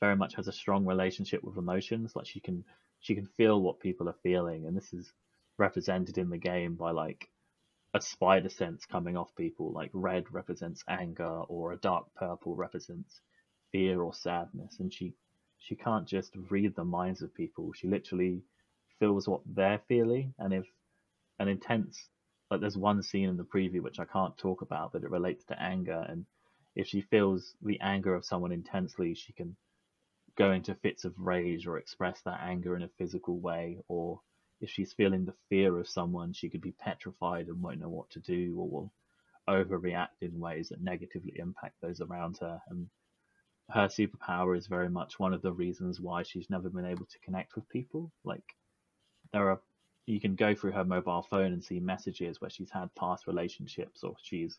very much has a strong relationship with emotions. Like she can she can feel what people are feeling, and this is represented in the game by like a spider sense coming off people. Like red represents anger, or a dark purple represents fear or sadness, and she she can't just read the minds of people. She literally feels what they're feeling, and if an intense like there's one scene in the preview which I can't talk about, but it relates to anger, and if she feels the anger of someone intensely, she can go into fits of rage or express that anger in a physical way, or if she's feeling the fear of someone, she could be petrified and won't know what to do, or will overreact in ways that negatively impact those around her. And her superpower is very much one of the reasons why she's never been able to connect with people. Like there are you can go through her mobile phone and see messages where she's had past relationships or she's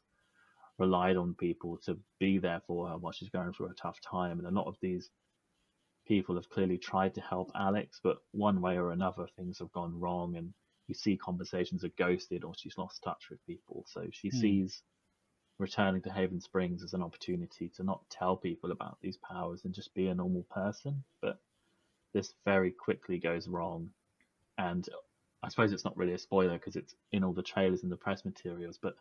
relied on people to be there for her while she's going through a tough time. And a lot of these people have clearly tried to help Alex, but one way or another, things have gone wrong. And you see conversations are ghosted or she's lost touch with people. So she Hmm. sees returning to Haven Springs as an opportunity to not tell people about these powers and just be a normal person. But this very quickly goes wrong. And I suppose it's not really a spoiler because it's in all the trailers and the press materials, but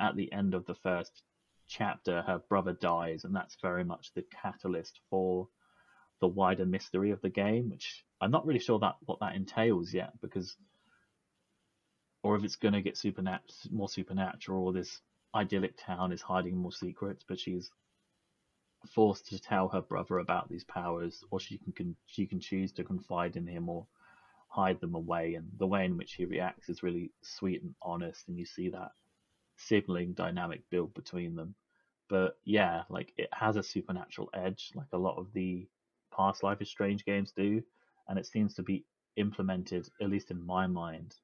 at the end of the first chapter, her brother dies, and that's very much the catalyst for the wider mystery of the game, which I'm not really sure that what that entails yet, because or if it's going to get supernat- more supernatural, or this idyllic town is hiding more secrets, but she's forced to tell her brother about these powers, or she can, can she can choose to confide in him or hide them away. And the way in which he reacts is really sweet and honest, and you see that sibling dynamic build between them. But yeah, like it has a supernatural edge, like a lot of the past Life is Strange games do, and it seems to be implemented, at least in my mind,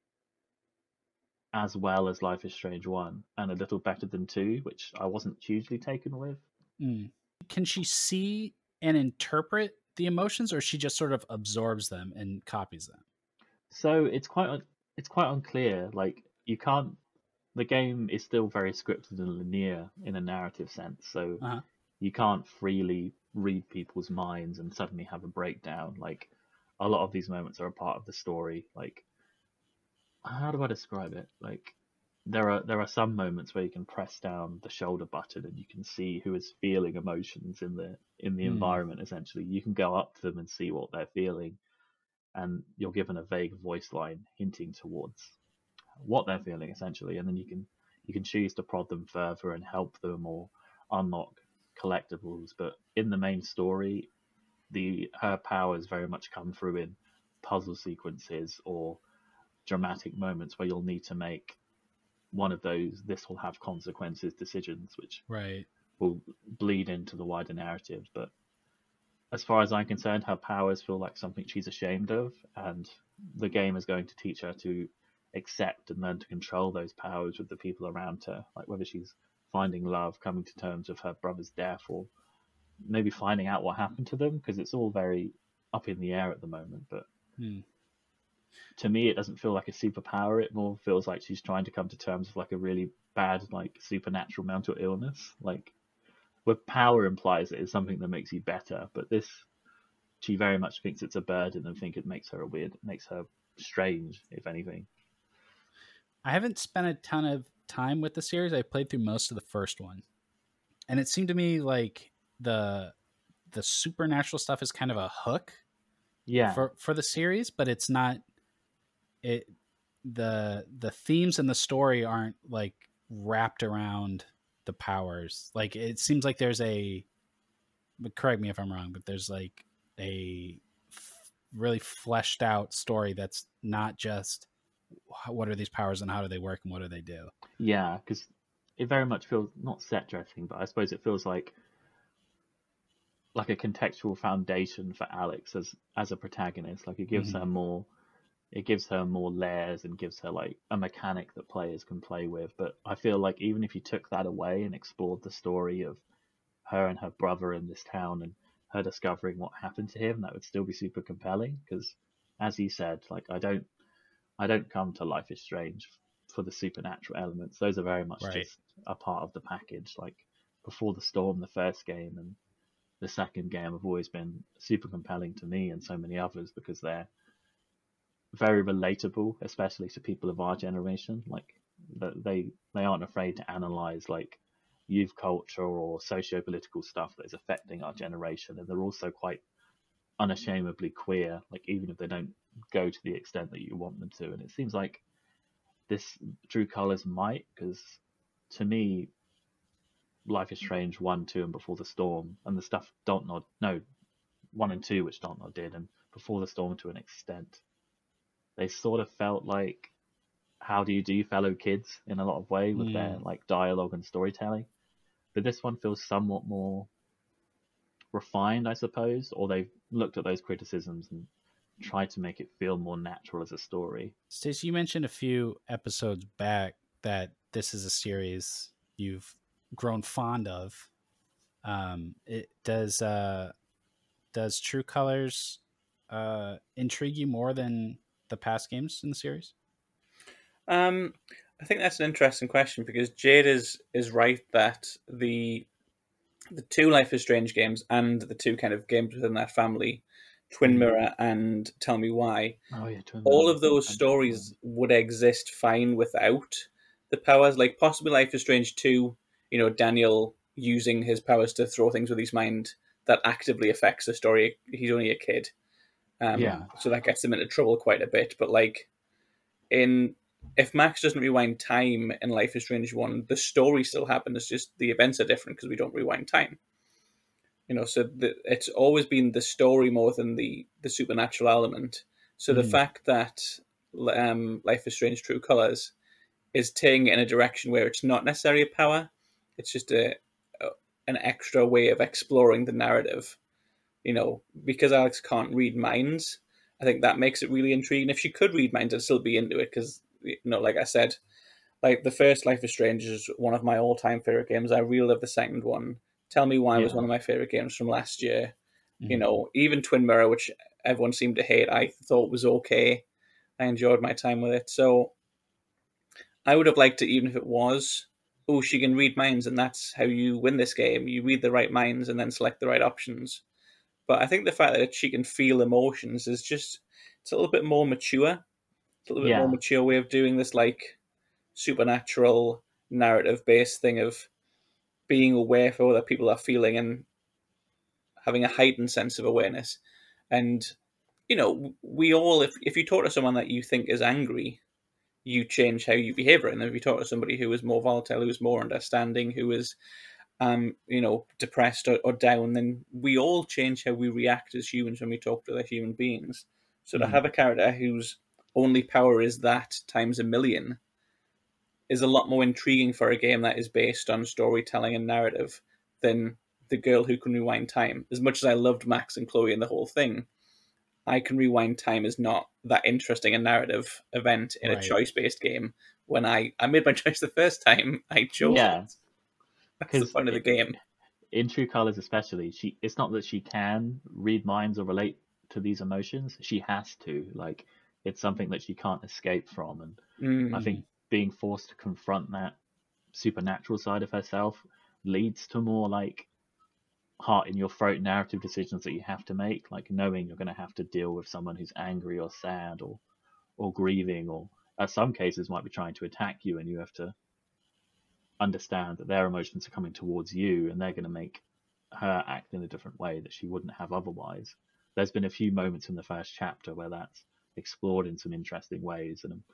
as well as Life is Strange 1, and a little better than 2, which I wasn't hugely taken with. Mm. Can she see and interpret the emotions, or she just sort of absorbs them and copies them? So it's quite it's quite unclear. Like you can't. The game is still very scripted and linear in a narrative sense, so Uh-huh. you can't freely read people's minds and suddenly have a breakdown. Like a lot of these moments are a part of the story. Like how do I describe it? Like there are there are some moments where you can press down the shoulder button and you can see who is feeling emotions in the in the Hmm. environment. Essentially, you can go up to them and see what they're feeling, and you're given a vague voice line hinting towards what they're feeling essentially, and then you can you can choose to prod them further and help them or unlock collectibles. But in the main story, the her powers very much come through in puzzle sequences or dramatic moments where you'll need to make one of those this will have consequences decisions which Right. will bleed into the wider narrative but as far as i'm concerned her powers feel like something she's ashamed of and the game is going to teach her to accept and learn to control those powers with the people around her like whether she's finding love coming to terms with her brother's death or maybe finding out what happened to them because it's all very up in the air at the moment but Hmm. to me it doesn't feel like a superpower. It more feels like she's trying to come to terms with like a really bad like supernatural mental illness. Like where power implies it is something that makes you better but this she very much thinks it's a burden and think it makes her a weird makes her strange if anything I haven't spent a ton of time with the series. I played through most of the first one, and it seemed to me like the the supernatural stuff is kind of a hook yeah for for the series, but it's not. It the the themes and the story aren't like wrapped around the powers. Like it seems like there's a. Correct me if I'm wrong, but there's like a f- really fleshed out story that's not just what are these powers and how do they work and what do they do. Yeah, because it very much feels not set dressing, but I suppose it feels like like a contextual foundation for Alex as as a protagonist. Like it gives Mhm. her more, it gives her more layers and gives her like a mechanic that players can play with. But I feel like even if you took that away and explored the story of her and her brother in this town and her discovering what happened to him, that would still be super compelling. Because as you said, like I don't, I don't come to Life is Strange for the supernatural elements. Those are very much Right. just a part of the package. Like before the storm, the first game and the second game have always been super compelling to me and so many others because they're very relatable, especially to people of our generation. Like they they aren't afraid to analyze like youth culture or socio-political stuff that is affecting our generation, and they're also quite unashamedly queer. Like even if they don't go to the extent that you want them to, and it seems like this True Colors might because to me Life is Strange one, two, and Before the Storm, and the stuff Dontnod no one and two which Dontnod did, and Before the Storm to an extent they sort of felt like how do you do fellow kids in a lot of way with their like dialogue and storytelling. But this one feels somewhat more refined, I suppose, or they've looked at those criticisms and tried to make it feel more natural as a story. Stacey, you mentioned a few episodes back that this is a series you've grown fond of. Um, it does uh, does True Colors uh, intrigue you more than the past games in the series? Um, I think that's an interesting question because Jade is is right that the the two Life is Strange games and the two kind of games within that family, Twin Mirror and Tell Me Why, Oh yeah, all of those stories would exist fine without the powers. Like possibly Life is Strange two, you know, Daniel using his powers to throw things with his mind that actively affects the story. He's only a kid, um, Yeah. So that gets him into trouble quite a bit. But like in if Max doesn't rewind time in Life is Strange one, the story still happens. It's Just the events are different because we don't rewind time. You know, so the, it's always been the story more than the the supernatural element. So the Mm. fact that um, Life is Strange True Colors is taking it in a direction where it's not necessarily a power, it's just a, a an extra way of exploring the narrative. You know, because Alex can't read minds, I think that makes it really intriguing. If she could read minds, I'd still be into it because, you know, like I said, like the first Life is Strange is one of my all time favorite games. I really love the second one. Tell Me Why was one of my favorite games from last year. You Mhm. know, even Twin Mirror, which everyone seemed to hate, I thought was okay. I enjoyed my time with it. So I would have liked it even if it was, oh, she can read minds and that's how you win this game. You read the right minds and then select the right options. But I think the fact that she can feel emotions is just it's a little bit more mature. A little bit Yeah. more mature way of doing this like supernatural narrative based thing of being aware for what people are feeling and having a heightened sense of awareness. And you know, we all if if you talk to someone that you think is angry, you change how you behave. And if you talk to somebody who is more volatile, who is more understanding, who is um, you know, depressed or, or down, then we all change how we react as humans when we talk to other human beings. So to Mhm. have a character whose only power is that times a million is a lot more intriguing for a game that is based on storytelling and narrative than the girl who can rewind time. As much as I loved Max and Chloe and the whole thing, I can rewind time is not that interesting a narrative event in Right. a choice based game. When I, I made my [laughs] choice the first time, I chose Yeah. it. That's the point of the game. in True Colors, especially, she it's not that she can read minds or relate to these emotions. She has to. Like, it's something that she can't escape from, and Mm. I think being forced to confront that supernatural side of herself leads to more like heart in your throat narrative decisions that you have to make, like knowing you're going to have to deal with someone who's angry or sad or or grieving, or at some cases might be trying to attack you, and you have to understand that their emotions are coming towards you, and they're going to make her act in a different way that she wouldn't have otherwise. There's been a few moments in the first chapter where that's explored in some interesting ways, and I'm,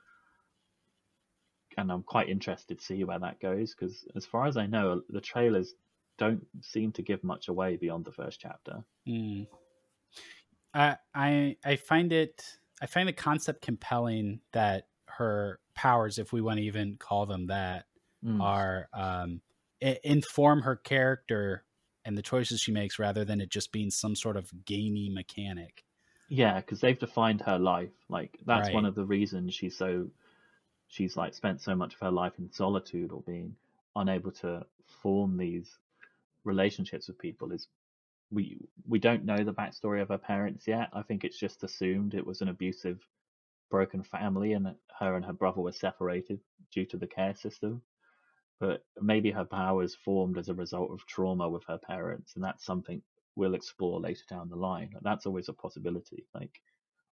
and I'm quite interested to see where that goes because, as far as I know, the trailers don't seem to give much away beyond the first chapter. Mm. I I I find it I find the concept compelling that her powers, if we want to even call them that, Mm. are um, inform her character and the choices she makes, rather than it just being some sort of gamey mechanic. Yeah, because they've defined her life. Like that's one of the reasons she's so she's like spent so much of her life in solitude or being unable to form these relationships with people is we we don't know the backstory of her parents yet. I think it's just assumed it was an abusive, broken family and her and her brother were separated due to the care system. But maybe her powers formed as a result of trauma with her parents, and that's something we'll explore later down the line. That's always a possibility. Like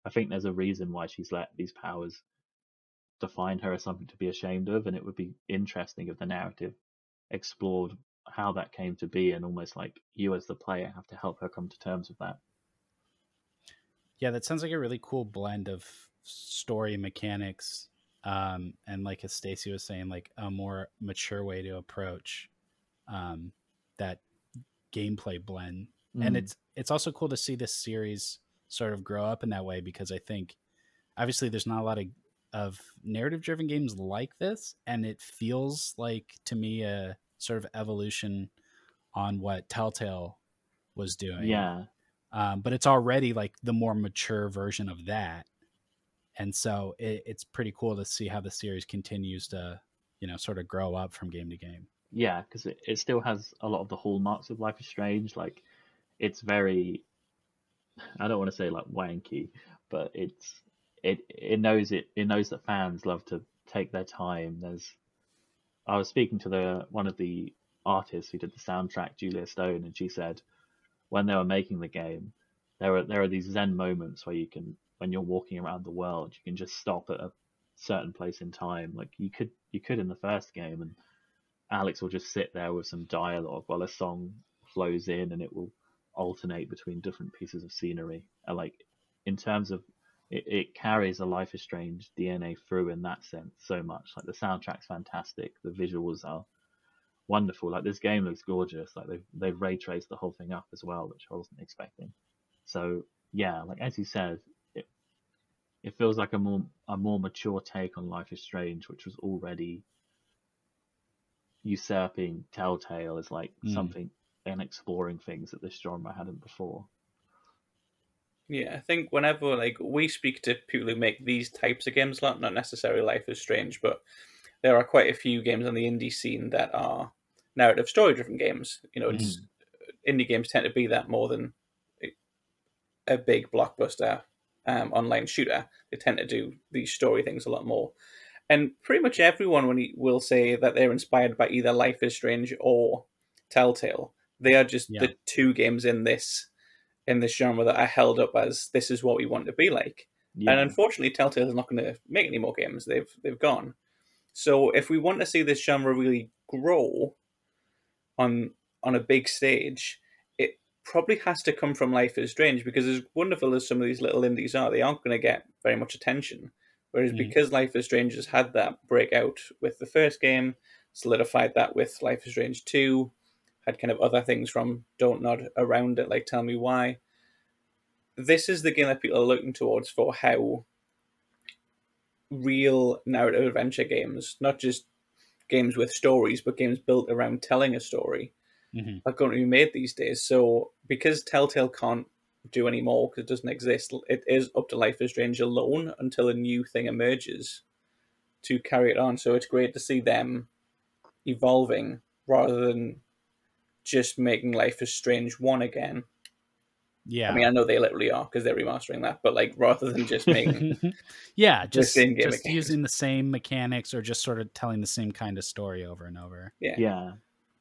I think there's a reason why she's let these powers define her as something to be ashamed of, and it would be interesting if the narrative explored how that came to be, and almost like you as the player have to help her come to terms with that. Yeah, that sounds like a really cool blend of story mechanics, um, and like as Stacy was saying, like a more mature way to approach um, that gameplay blend. And Mm. it's it's also cool to see this series sort of grow up in that way because I think obviously there's not a lot of of narrative driven games like this and it feels like to me a sort of evolution on what Telltale was doing. Yeah. Um, but it's already like the more mature version of that. And so it, it's pretty cool to see how the series continues to, you know, sort of grow up from game to game. Yeah, because it, it still has a lot of the hallmarks of Life is Strange. Like, it's very, I don't want to say like wanky, but it's it it knows it it knows that fans love to take their time. There's, I was speaking to the one of the artists who did the soundtrack, Julia Stone, and she said when they were making the game, there are there are these zen moments where you can when you're walking around the world, you can just stop at a certain place in time. Like you could you could in the first game, and Alex will just sit there with some dialogue while a song flows in, and it will alternate between different pieces of scenery. Like in terms of it, it carries a Life is Strange DNA through in that sense so much. Like the soundtrack's fantastic, the visuals are wonderful. Like this game looks gorgeous. Like they've they've ray traced the whole thing up as well, which I wasn't expecting. So yeah, like as you said, it it feels like a more a more mature take on Life is Strange, which was already usurping Telltale as like Mm. something and exploring things that this genre hadn't before. Yeah, I think whenever like we speak to people who make these types of games, not not necessarily Life is Strange, but there are quite a few games on the indie scene that are narrative story driven games. You know, it's indie games tend to be that more than a- a big blockbuster um, online shooter. They tend to do these story things a lot more. And pretty much everyone when he will say that they're inspired by either Life is Strange or Telltale. They are just Yeah. the two games in this in this genre that are held up as this is what we want to be like. Yeah, And unfortunately, Telltale is not going to make any more games. They've they've gone. So if we want to see this genre really grow on on a big stage, it probably has to come from Life is Strange because as wonderful as some of these little indies are, they aren't going to get very much attention. Whereas Mm. because Life is Strange has had that breakout with the first game, solidified that with Life is Strange Two, had kind of other things from Dontnod around it, like Tell Me Why. This is the game that people are looking towards for how real narrative adventure games, not just games with stories, but games built around telling a story, Mhm. are going to be made these days. So because Telltale can't do any more because it doesn't exist, it is up to Life is Strange alone until a new thing emerges to carry it on. So it's great to see them evolving rather than just making Life is Strange one again. Yeah. I mean, I know they literally are because they're remastering that, but like rather than just making [laughs] yeah, just, same game just again. using the same mechanics or just sort of telling the same kind of story over and over. yeah. yeah,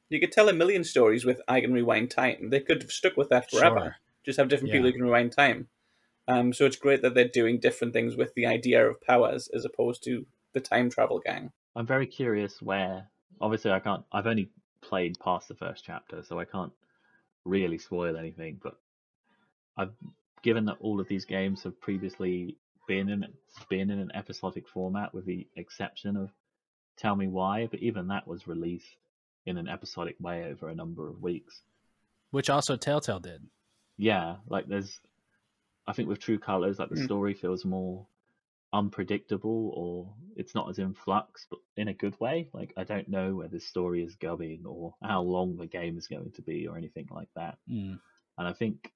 You could tell a million stories with I can rewind time. They could have stuck with that forever. Sure. Just have different Yeah. people who can rewind time. Um, so it's great that they're doing different things with the idea of powers as opposed to the time travel gang. I'm very curious where. Obviously, I can't. I've only played past the first chapter, so I can't really spoil anything. But I've given that all of these games have previously been in been in an episodic format, with the exception of Tell Me Why. But even that was released in an episodic way over a number of weeks. Which also Telltale did. Yeah, like there's. I think with True Colors, like the Mm. story feels more unpredictable or it's not as in flux, but in a good way. Like I don't know where the story is going or how long the game is going to be or anything like that. Mm. And I think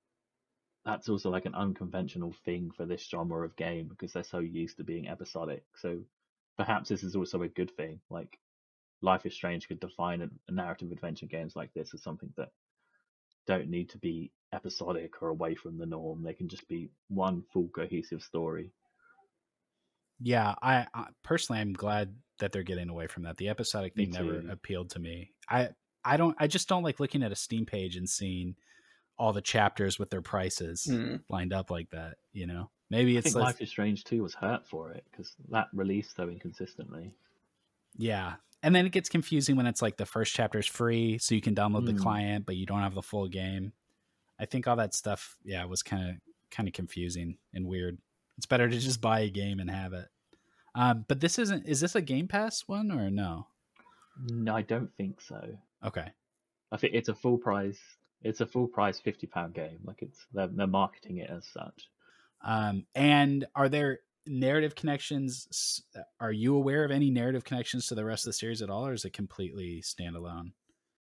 that's also like an unconventional thing for this genre of game because they're so used to being episodic. So perhaps this is also a good thing. Like Life is Strange could define a, a narrative adventure games like this as something that don't need to be episodic or away from the norm. They can just be one full cohesive story. Yeah, I, I personally I'm glad that they're getting away from that. The episodic thing never appealed to me. I I don't I just don't like looking at a Steam page and seeing all the chapters with their prices Hmm. lined up like that, you know. Maybe I it's think like, Life is Strange 2 was hurt for it because that released so inconsistently. yeah. And then it gets confusing when it's like the first chapter is free so you can download the Mm. client but you don't have the full game. I think all that stuff yeah was kind of kind of confusing and weird. It's better to just buy a game and have it. Um, but this isn't is this a Game Pass one or no? No, I don't think so. Okay. I think it's a full price. It's a full price fifty pound game. Like it's they're, they're marketing it as such. Um, and are there narrative connections? Are you aware of any narrative connections to the rest of the series at all, or is it completely standalone?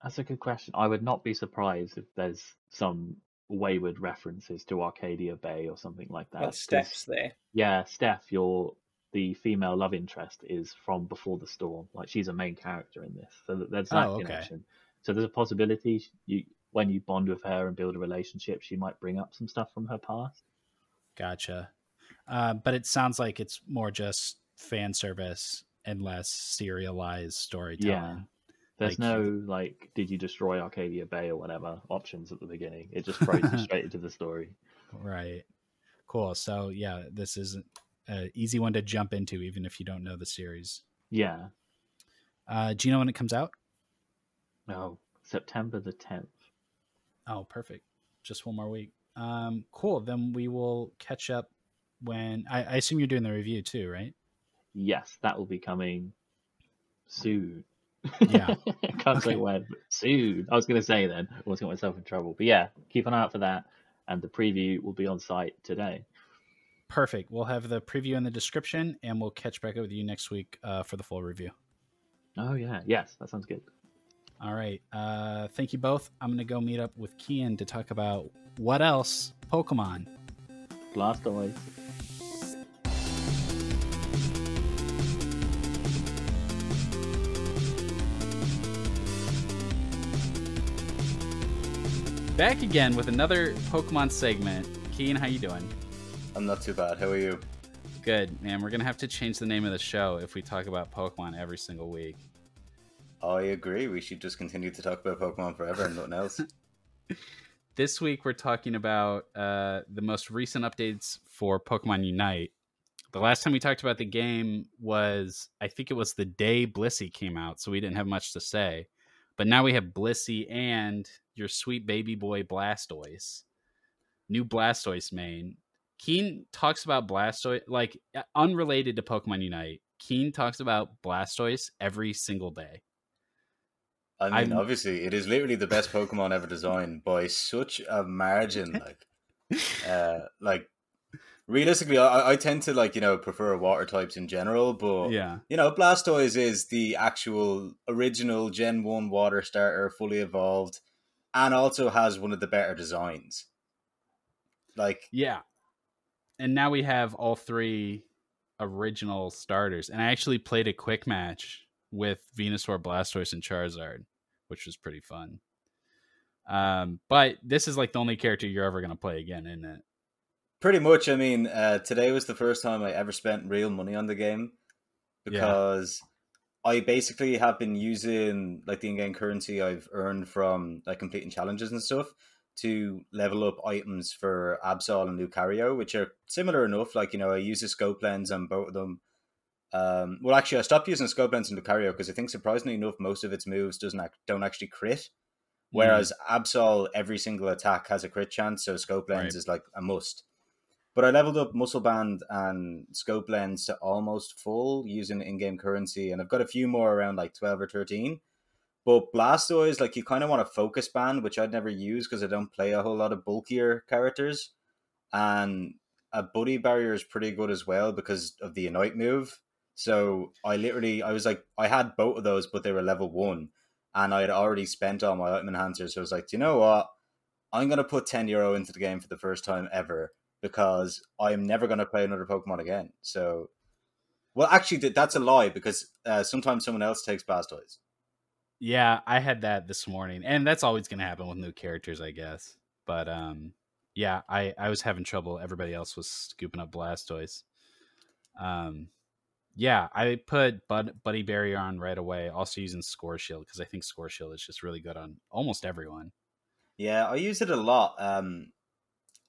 That's a good question. I would not be surprised if there's some wayward references to Arcadia Bay or something like that. Well, steps there. Yeah, Steph, your the female love interest is from Before the Storm. Like she's a main character in this, so there's that Oh, okay. connection. So there's a possibility you when you bond with her and build a relationship, she might bring up some stuff from her past. Gotcha. Uh, but it sounds like it's more just fan service and less serialized storytelling. There's no like, did you destroy Arcadia Bay or whatever options at the beginning. It just [laughs] throws you straight into the story. Right. Cool. So yeah, this is an easy one to jump into, even if you don't know the series. Yeah. Uh, do you know when it comes out? No, September the 10th. Oh, perfect. Just one more week. Um, cool. Then we will catch up when I, I assume you're doing the review too, right? Yes, that will be coming soon. Yeah. [laughs] Can't say when, soon. I was going to say then. I was got myself in trouble. But yeah, keep an eye out for that. And the preview will be on site today. Perfect. We'll have the preview in the description, and we'll catch back up with you next week uh, for the full review. Oh, yeah. Yes, that sounds good. All right. Uh, thank you both. I'm going to go meet up with Kian to talk about what else Pokemon. Blastoise. Back again with another Pokemon segment. Kian, how you doing? I'm not too bad. How are you? Good, man. We're going to have to change the name of the show if we talk about Pokemon every single week. I agree. We should just continue to talk about Pokemon forever and nothing else. [laughs] [laughs] This week we're talking about uh, the most recent updates for Pokemon Unite. The last time we talked about the game was, I think it was the day Blissey came out, so we didn't have much to say. But now we have Blissey and your sweet baby boy Blastoise, new Blastoise main. Kian talks about Blastoise, like uh, unrelated to Pokemon Unite. Kian talks about Blastoise every single day. I mean, I'm- obviously, it is literally the best Pokemon ever designed by such a margin. Like, [laughs] uh, like realistically, I, I tend to like you know prefer water types in general, but Yeah. you know, Blastoise is the actual original Gen One water starter, fully evolved, and also has one of the better designs. Like, Yeah. And now we have all three original starters. And I actually played a quick match with Venusaur, Blastoise, and Charizard, which was pretty fun. Um, but this is like the only character you're ever gonna play again, isn't it? Pretty much. I mean, uh, today was the first time I ever spent real money on the game Yeah. because I basically have been using like the in-game currency I've earned from like completing challenges and stuff to level up items for Absol and Lucario, which are similar enough. Like you know, I use the scope lens on both of them. Um, well, actually, I stopped using scope lens in Lucario because I think surprisingly enough, most of its moves doesn't act, don't actually crit. Whereas Absol, every single attack has a crit chance, so scope lens Right. is like a must. But I leveled up muscle band and scope lens to almost full using in-game currency, and I've got a few more around like twelve or thirteen. But Blastoise, like you kind of want a focus band, which I'd never use because I don't play a whole lot of bulkier characters, and a buddy barrier is pretty good as well because of the Unite move. So I literally, I was like, I had both of those, but they were level one, and I had already spent all my item enhancers. So I was like, you know what? I'm gonna put ten euro into the game for the first time ever because I am never gonna play another Pokemon again. So, well, actually, that's a lie because uh, sometimes someone else takes Blastoise. Yeah, I had that this morning, and that's always going to happen with new characters, I guess. But um, yeah, I I was having trouble. Everybody else was scooping up Blastoise. Um, yeah, I put Bud, Buddy Barrier on right away. Also using Score Shield because I think Score Shield is just really good on almost everyone. Yeah, I use it a lot. Um,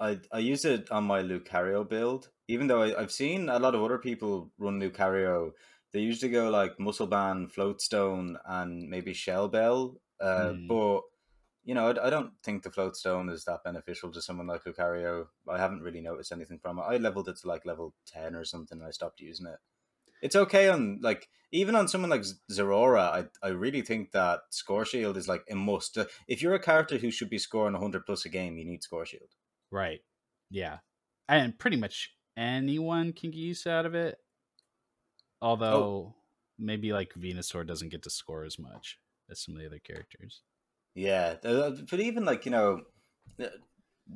I I use it on my Lucario build, even though I, I've seen a lot of other people run Lucario. They usually go like Muscle Band, Floatstone, and maybe Shell Bell. Uh, Hmm. But you know, I, I don't think the Floatstone is that beneficial to someone like Lucario. I haven't really noticed anything from it. I leveled it to like level ten or something, and I stopped using it. It's okay on like even on someone like Zeraora. I I really think that Score Shield is like a must. If you're a character who should be scoring hundred plus a game, you need Score Shield. Right. Yeah. And pretty much anyone can get use out of it. Although maybe like Venusaur doesn't get to score as much as some of the other characters. Yeah, uh, but even like you know, uh,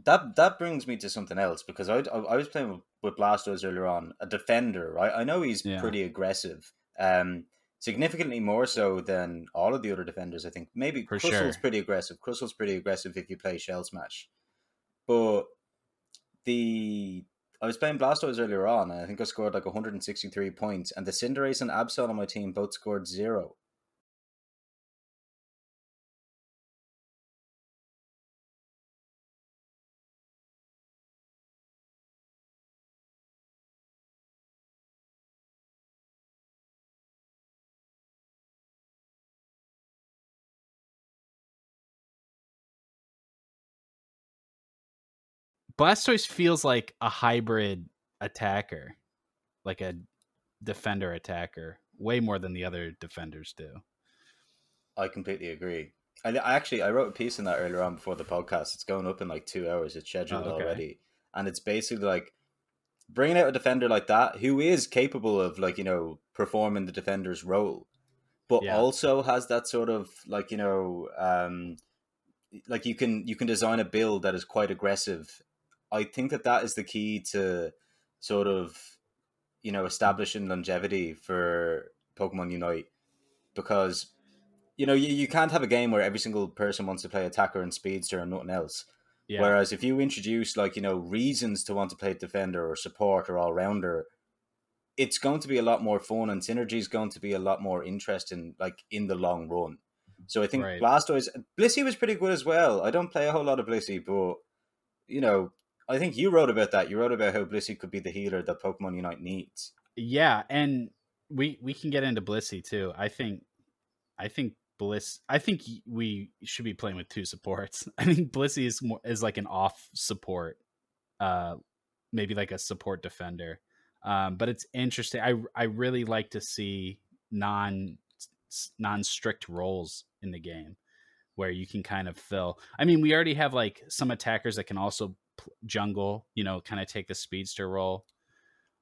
that that brings me to something else because I I, was playing with, with Blastoise earlier on, a defender, right? I know he's Yeah. pretty aggressive, um, significantly more so than all of the other defenders. I think maybe For sure. pretty aggressive. Crustle's pretty aggressive if you play Shell Smash, but the I was playing Blastoise earlier on, and I think I scored like 163 points, and the Cinderace and Absol on my team both scored zero. Blastoise feels like a hybrid attacker, like a defender attacker, way more than the other defenders do. I completely agree. I, I actually I wrote a piece in that earlier on before the podcast. It's going up in like two hours. It's scheduled Oh, okay. already, and it's basically like bringing out a defender like that who is capable of like you know performing the defender's role, but Yeah. also has that sort of like you know um like you can you can design a build that is quite aggressive. I think that that is the key to sort of you know establishing longevity for Pokemon Unite because you know, you, you can't have a game where every single person wants to play attacker and speedster and nothing else. Yeah, Whereas if you introduce like, you know, reasons to want to play defender or support or all rounder, it's going to be a lot more fun and synergy is going to be a lot more interesting, like in the long run. So I think Right. Blastoise, Blissey was pretty good as well. I don't play a whole lot of Blissey, but you know, I think you wrote about that. You wrote about how Blissey could be the healer that Pokemon Unite needs. yeah, and we we can get into Blissey too. I think, I think Bliss. I think we should be playing with two supports. [laughs] I think Blissey is more is like an off support, uh, maybe like a support defender. Um, but it's interesting. I I really like to see non non strict roles in the game where you can kind of fill. I mean, we already have like some attackers that can also jungle, you know, kind of take the speedster role.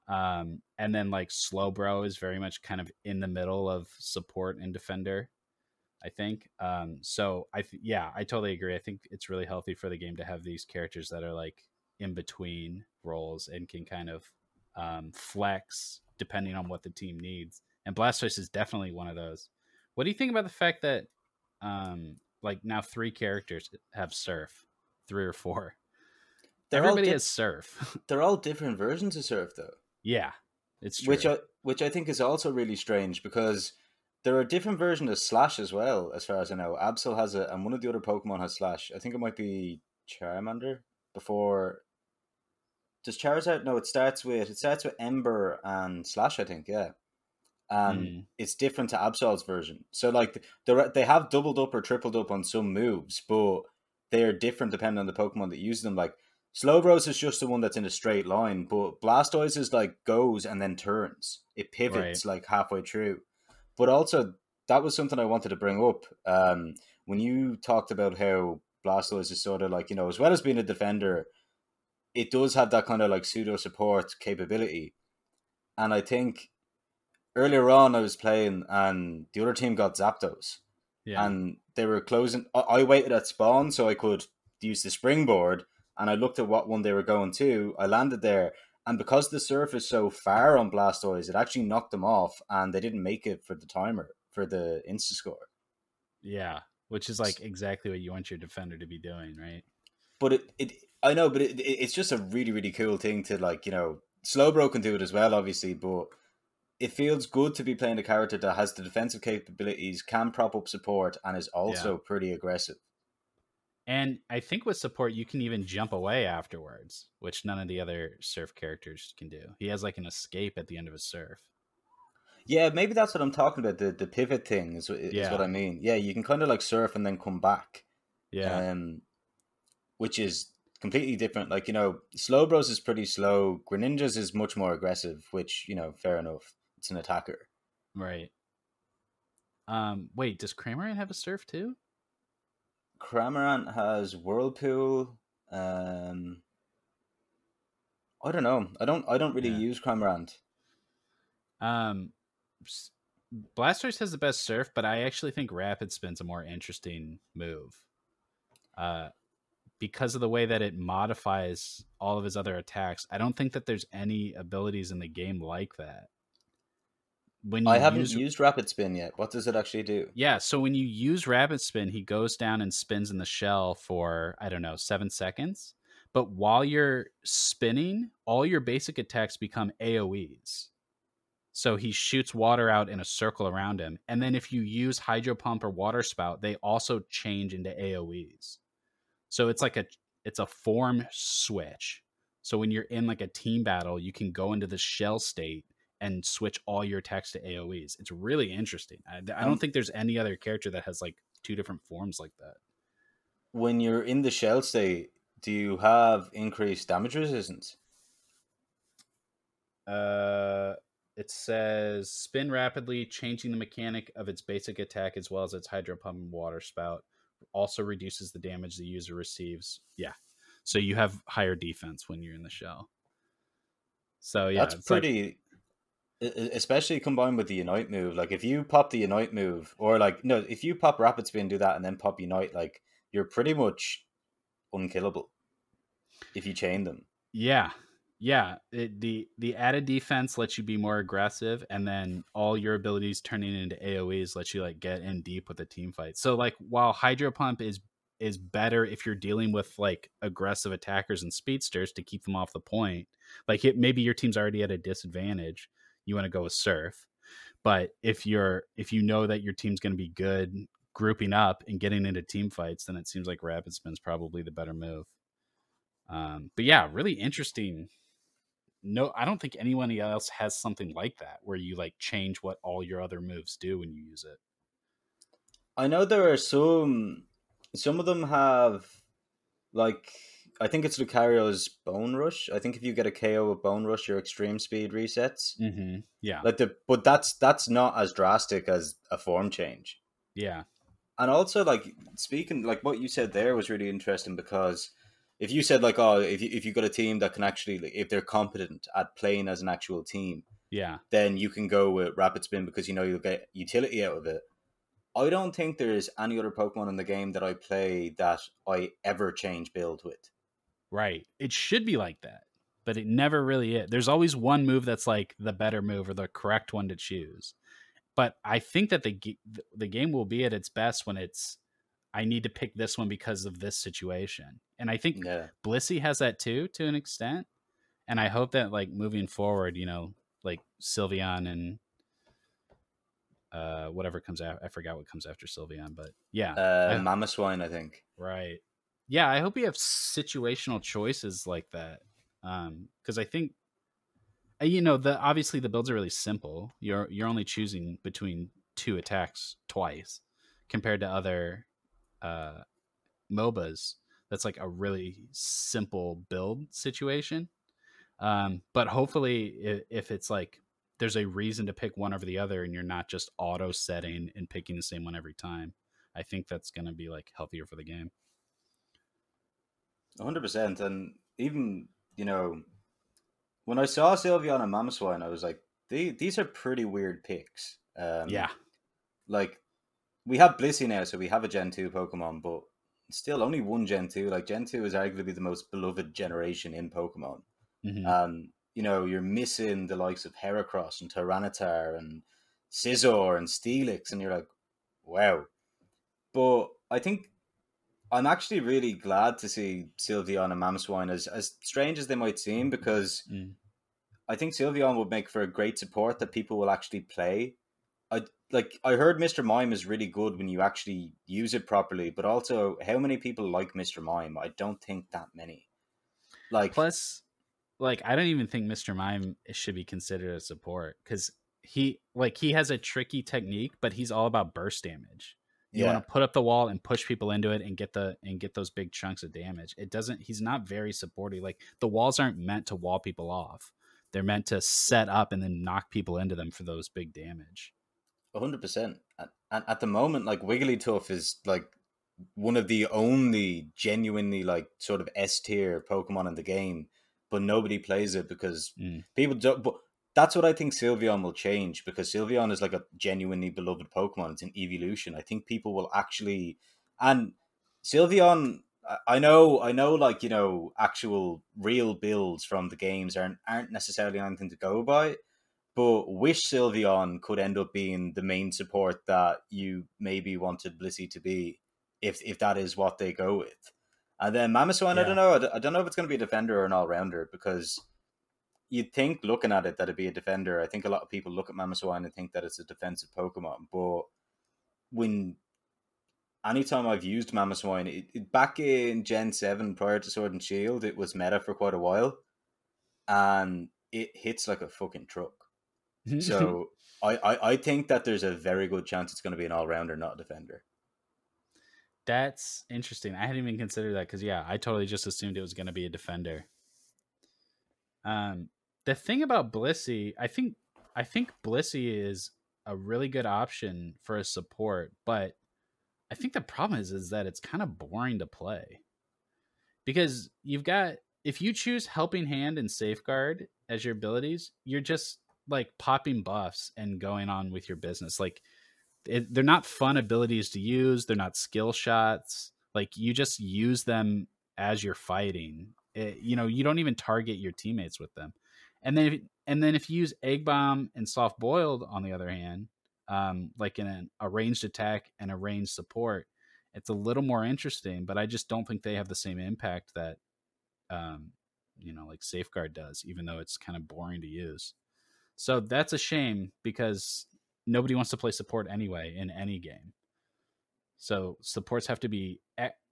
Um, and then like Slowbro is very much kind of in the middle of support and defender. I think. Um, so I th- yeah, I totally agree. I think it's really healthy for the game to have these characters that are like in between roles and can kind of um, flex depending on what the team needs. And Blastoise is definitely one of those. What do you think about the fact that um, like now three characters have Surf, three or four? They're all Everybody di- has Surf. [laughs] They're all different versions of Surf though. yeah, it's true. which I which I think is also really strange because there are different versions of Slash as well, as far as I know. Absol has it, and one of the other Pokemon has Slash. I think it might be Charmander. Before does Charizard? No, it starts with it starts with Ember and Slash. I think, yeah, and Hmm. it's different to Absol's version. So like they they have doubled up or tripled up on some moves, but they are different depending on the Pokemon that use them. Like Slowbros is just the one that's in a straight line, but Blastoise is like goes and then turns. It pivots like halfway through. But also, that was something I wanted to bring up. Um, when you talked about how Blastoise is sort of like, you know, as well as being a defender, it does have that kind of like pseudo support capability. And I think earlier on I was playing and the other team got Zapdos yeah. and they were closing. I- I waited at spawn so I could use the springboard, and I looked at what one they were going to. I landed there, and because the surf is so far on Blastoise, it actually knocked them off, and they didn't make it for the timer for the insta score. Yeah, which is like exactly what you want your defender to be doing, right? But it, it I know, but it, it, it's just a really, really cool thing to like, you know, Slowbro can do it as well, obviously, but it feels good to be playing a character that has the defensive capabilities, can prop up support, and is also pretty aggressive. And I think with support, you can even jump away afterwards, which none of the other surf characters can do. He has like an escape at the end of his surf. Yeah, maybe that's what I'm talking about. The the pivot thing is, is Yeah. what I mean. Yeah, you can kind of like surf and then come back. Yeah. Um, which is completely different. Like you know, Slowbros is pretty slow. Greninjas is much more aggressive, which you know, fair enough. It's an attacker. right. Um, wait, does Cramorant have a surf too? Cramorant has Whirlpool. Um, I don't know. I don't. I don't really Yeah. use Cramorant. Um, Blastoise has the best surf, but I actually think Rapid Spin's a more interesting move. Uh, because of the way that it modifies all of his other attacks, I don't think that there's any abilities in the game like that. When you I haven't use, used Rapid Spin yet. What does it actually do? yeah, so when you use Rapid Spin, he goes down and spins in the shell for I don't know seven seconds. But while you're spinning, all your basic attacks become AOE's. So he shoots water out in a circle around him. And then if you use Hydro Pump or Water Spout, they also change into AoEs. So it's like a it's a form switch. So when you're in like a team battle, you can go into the shell state and switch all your attacks to AoEs. It's really interesting. I, I don't Um, think there's any other character that has like two different forms like that. When you're in the shell state, do you have increased damage resistance? Uh, it says spin rapidly, changing the mechanic of its basic attack as well as its hydro pump and water spout. Also reduces the damage the user receives. Yeah, so you have higher defense when you're in the shell. So yeah, That's like- pretty. e- e- Especially combined with the Unite move. Like if you pop the Unite move, or like no, if you pop Rapid Spin, do that, and then pop Unite, like you're pretty much unkillable if you chain them. Yeah, yeah. It, the the added defense lets you be more aggressive, and then all your abilities turning into AOE's lets you like get in deep with the team fight. So like while Hydro Pump is is better if you're dealing with like aggressive attackers and speedsters to keep them off the point. Like it, maybe your team's already at a disadvantage, you want to go with Surf. But if you're if you know that your team's going to be good grouping up and getting into team fights, then it seems like Rapid Spin's probably the better move. Um, but yeah, really interesting. No, I don't think anyone else has something like that where you like change what all your other moves do when you use it. I know there are some. Some of them have, like, I think it's Lucario's Bone Rush. I think if you get a KO with Bone Rush, your extreme speed resets. Mm-hmm. Yeah, Like the, but that's that's not as drastic as a form change. yeah, And also, like speaking, like what you said there was really interesting because if you said like, oh, if you if you got a team that can actually, if they're competent at playing as an actual team, yeah. then you can go with Rapid Spin because you know you'll get utility out of it. I don't think there's any other Pokemon in the game that I play that I ever change build with. Right. It should be like that, but it never really is. There's always one move that's like the better move or the correct one to choose. But I think that the the game will be at its best when it's I need to pick this one because of this situation. And I think Yeah. Blissey has that too to an extent. And I hope that like moving forward, you know, like Sylveon and uh whatever comes out I forgot what comes after Sylveon, but yeah. Uh, I- Mamoswine, I think. Right. Yeah, I hope we have situational choices like that. Um, because I think uh, you know, the obviously the builds are really simple. You're you're only choosing between two attacks twice compared to other uh MOBAs. That's like a really simple build situation. Um, but hopefully if it's like there's a reason to pick one over the other and you're not just auto setting and picking the same one every time. I think that's going to be like healthier for the game. 100%. And even, you know, when I saw Sylveon and Mamoswine, I was like, these are pretty weird picks. Um, yeah, Like, we have Blissey now, so we have a Gen 2 Pokemon, but still only one Gen 2. Like, Gen 2 is arguably the most beloved generation in Pokemon. Mhm. Um, you know, you're missing the likes of Heracross and Tyranitar and Scizor and Steelix, and you're like, wow. But I think I'm actually really glad to see Sylveon and Mamoswine as as strange as they might seem, because Mm. I think Sylveon would make for a great support that people will actually play. I like I heard Mr. Mime is really good when you actually use it properly, but also how many people like Mr. Mime? I don't think that many. Like Plus, like I don't even think Mr. Mime should be considered a support because he like he has a tricky technique, but he's all about burst damage. You yeah. want to put up the wall and push people into it and get the and get those big chunks of damage. It doesn't. He's not very supportive. Like the walls aren't meant to wall people off. They're meant to set up and then knock people into them for those big damage. hundred percent. And at the moment, like Wigglytuff is like one of the only genuinely like sort of S tier Pokemon in the game but nobody plays it because Mm. people don't. But that's what I think Sylveon will change because Sylveon is like a genuinely beloved Pokemon. It's an evolution. I think people will actually and Sylveon. I- know, I know, like you know, actual real builds from the games aren't aren't necessarily anything to go by. But Wish Sylveon could end up being the main support that you maybe wanted Blissey to be, if if that is what they go with. And then Mamoswine, I don't know. I don't know if it's going to be a defender or an all rounder because you'd think looking at it that it'd be a defender. I think a lot of people look at Mamoswine and think that it's a defensive Pokemon, but when anytime I've used Mamoswine, it, it, back in Gen Seven prior to Sword and Shield, it was meta for quite a while, and it hits like a fucking truck. So [laughs] I, I, I think that there's a very good chance it's going to be an all rounder, not a defender. That's interesting. I hadn't even considered that because yeah, I totally just assumed it was going to be a defender. Um, the thing about Blissey, I think, I think Blissey is a really good option for a support, but I think the problem is is that it's kind of boring to play because you've got if you choose Helping Hand and Safeguard as your abilities, you're just like popping buffs and going on with your business. Like it, they're not fun abilities to use. They're not skill shots. Like you just use them as you're fighting. It- you know, you don't even target your teammates with them. And then, if, and then if you use egg bomb and soft boiled, on the other hand, um, like in an, a ranged attack and a ranged support, it's a little more interesting. But I just don't think they have the same impact that, um, you know, like safeguard does. Even though it's kind of boring to use. So that's a shame because nobody wants to play support anyway in any game. So supports have to be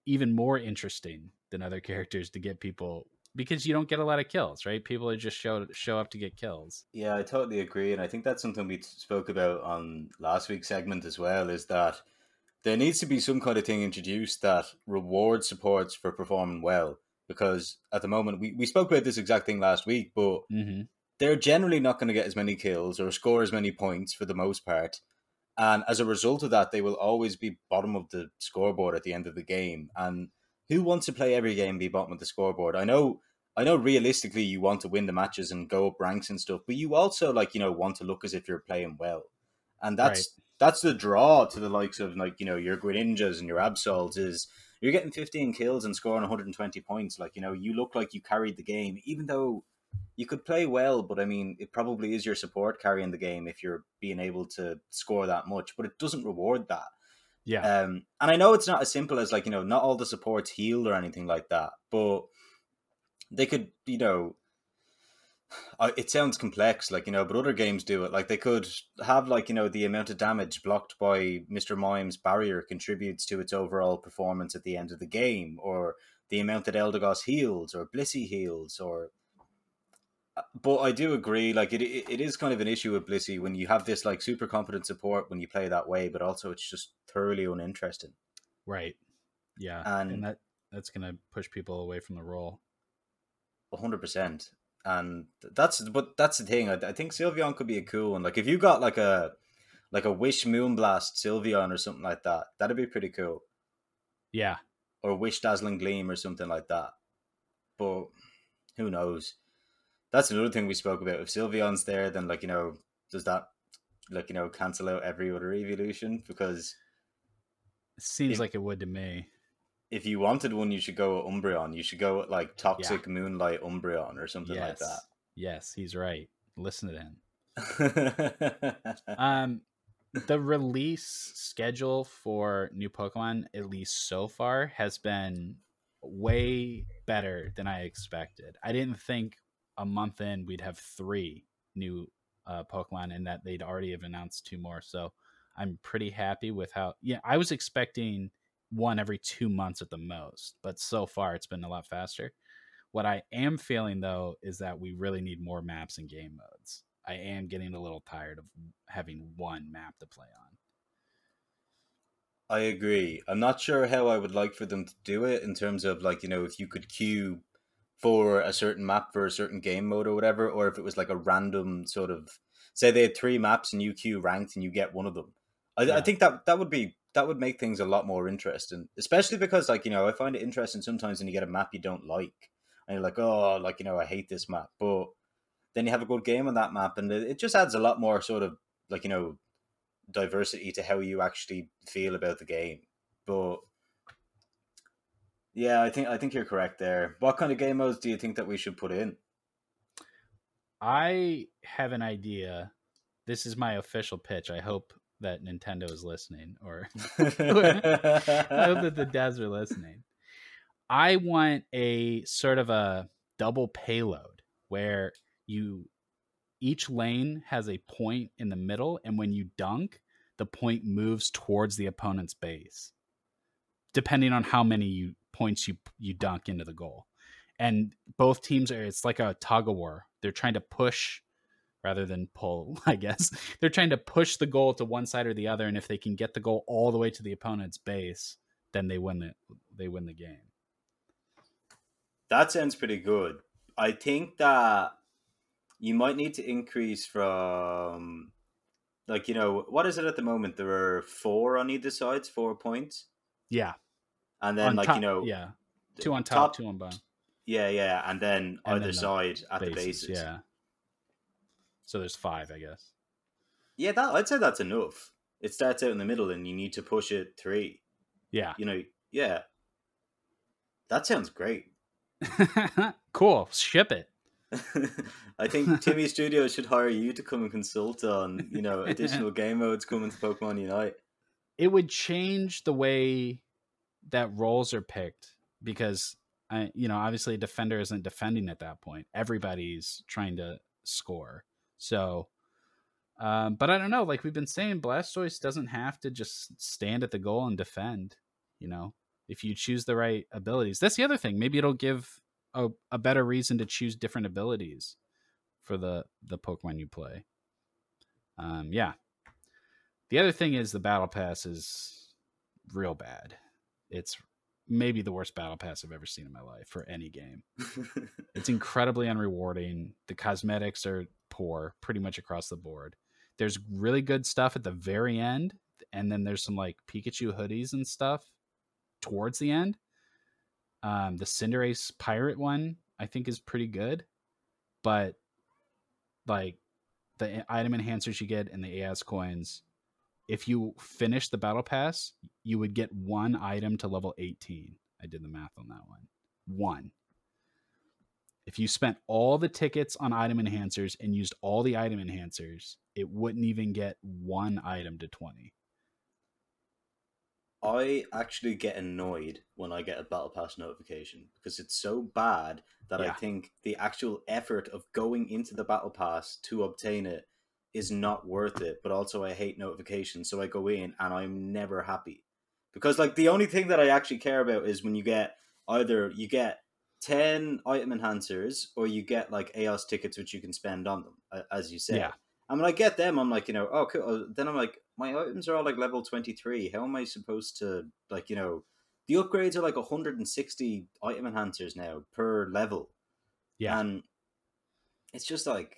even more interesting than other [laughs] characters to get people because you don't get a lot of kills, right? People are just show show up to get kills. Yeah, I totally agree, and I think that's something we spoke about on last week's segment as well. Is that there needs to be some kind of thing introduced that rewards supports for performing well. Because at the moment, we, we spoke about this exact thing last week, but Mm-hmm. they're generally not going to get as many kills or score as many points for the most part. And as a result of that, they will always be bottom of the scoreboard at the end of the game. And who wants to play every game be bottom of the scoreboard? I know I know realistically you want to win the matches and go up ranks and stuff, but you also like, you know, want to look as if you're playing well. And that's that's the draw to the likes of like, you know, your Greninjas and your Absols is you're getting 15 kills and scoring 120 points. Like, you know, you look like you carried the game, even though you could play well, but I mean, it probably is your support carrying the game if you're being able to score that much, but it doesn't reward that. Yeah. Um, and I know it's not as simple as like, you know, not all the supports healed or anything like that, but they could, you know, [sighs] it sounds complex, like, you know, but other games do it. Like, they could have, like, you know, the amount of damage blocked by Mr. Mime's barrier contributes to its overall performance at the end of the game, or the amount that Eldegoss heals, or Blissey heals, or. But I do agree, like, it, it, it is kind of an issue with Blissey when you have this, like, super competent support when you play that way, but also it's just thoroughly uninteresting. right. Yeah. and- and that that's gonna push people away from the role. hundred percent. And that's but that's the thing. I, I think Sylveon could be a cool one. Like if you got like a like a Wish Moonblast Sylveon or something like that, that'd be pretty cool. Yeah. Or Wish Dazzling Gleam or something like that. But who knows? That's another thing we spoke about. If Sylveon's there, then like you know, does that like you know cancel out every other evolution? Because It seems If- like it would to me. if you wanted one, you should go with Umbreon. You should go with like Toxic Moonlight Umbreon or something yes. like that. Yes, he's right. Listen to him. [laughs] Um, the release schedule for new Pokemon, at least so far, has been way better than I expected. I didn't think a month in we'd have three new uh, Pokemon, and that they'd already have announced two more. So I'm pretty happy with how. Yeah, I was expecting one every two months at the most, but so far it's been a lot faster. What I am feeling though is that we really need more maps and game modes. I am getting a little tired of having one map to play on. I agree. I'm not sure how I would like for them to do it in terms of like, you know, if you could queue for a certain map for a certain game mode or whatever, or if it was like a random sort of say they had three maps and you queue ranked and you get one of them. I, Yeah. I think that that would be that would make things a lot more interesting, especially because like you know I find it interesting sometimes when you get a map you don't like. and you're like, oh, like you know, I hate this map. But then you have a good game on that map, and it it just adds a lot more sort of like you know diversity to how you actually feel about the game. But yeah, I think I think you're correct there. What kind of game modes do you think that we should put in? I have an idea. This is my official pitch. I hope that Nintendo is listening, or [laughs] I hope that the [laughs] devs are listening. I want a sort of a double payload where you each lane has a point in the middle, and when you dunk, the point moves towards the opponent's base, depending on how many you points you you dunk into the goal. And both teams are it's like a tug of war. They're trying to push rather than pull, [laughs] I guess. They're trying to push the goal to one side or the other, and if they can get the goal all the way to the opponent's base, then they win the they win the game. That sounds pretty good. I think that you might need to increase from like you know what is it at the moment? There are four on either sides four points, Yeah. And then On like top- you know yeah. Two on top, two on bottom. yeah, yeah, and then And either then the side at the Bases, bases. Yeah. So there's five, I guess. yeah. That I'd say that's enough. It starts out in the middle, and you need to push it three. Yeah. You know, yeah. That sounds great. [laughs] cool. Ship it. [laughs] I think TiMi [laughs] Studios should hire you to come and consult on, you know, additional game modes coming to Pokemon Unite. It would change the way that roles are picked because I, you know, obviously a defender isn't defending at that point. Everybody's trying to score. So, um, but I don't know. Like we've been saying, Blastoise doesn't have to just stand at the goal and defend. You know, if you choose the right abilities, that's the other thing. Maybe it'll give a, a better reason to choose different abilities for the the Pokemon you play. Um, yeah. The other thing is the battle pass is real bad. It's maybe the worst battle pass I've ever seen in my life for any game. [laughs] It's incredibly unrewarding. The cosmetics are poor pretty much across the board. There's really good stuff at the very end, and then there's some like Pikachu hoodies and stuff towards the end. Um, the Cinderace pirate one I think is pretty good, but like the item enhancers you get and the Aeos coins, if you finish the battle pass, you would get one item to level 18. I did the math on that one. One. If you spent all the tickets on item enhancers and used all the item enhancers, it wouldn't even get one item to 20. I actually get annoyed when I get a Battle Pass notification because it's so bad that I think the actual effort of going into the Battle Pass to obtain it is not worth it. But also, I hate notifications, so I go in and I'm never happy because, like, the only thing that I actually care about is when you get either you get 10 item enhancers or you get like Aeos tickets which you can spend on them, as you say. Yeah. And when I get them, I'm like, you know, oh, cool. Uh, Then I'm like, my items are all like level 23. How am I supposed to, like, you know, the upgrades are like 160 item enhancers now per level. Yeah. And it's just like,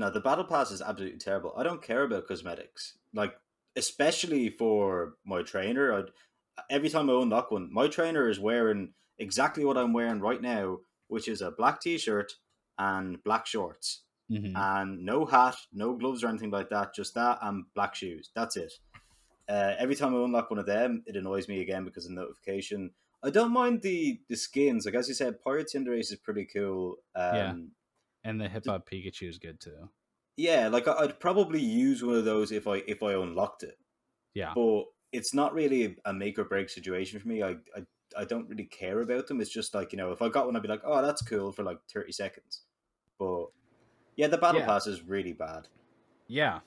no, the battle pass is absolutely terrible. I don't care about cosmetics. Like, especially for my trainer. I'd, every time I unlock one, my trainer is wearing exactly what I'm wearing right now, which is a black t shirt and black shorts Mhm. and no hat, no gloves or anything like that. Just that and black shoes. That's it. Uh, every time I unlock one of them, it annoys me again because of notification. I don't mind the the skins. Like as you said, Pirate Cinderace is pretty cool. Um, Yeah. And the Hip Hop Pikachu is good too. yeah, like I'd probably use one of those if I if I unlocked it. Yeah. But it's not really a make or break situation for me. I, I I don't really care about them. It's just like you know, if I got one, I'd be like, oh, that's cool for like thirty seconds. But yeah, the battle Yeah. pass is really bad. Yeah.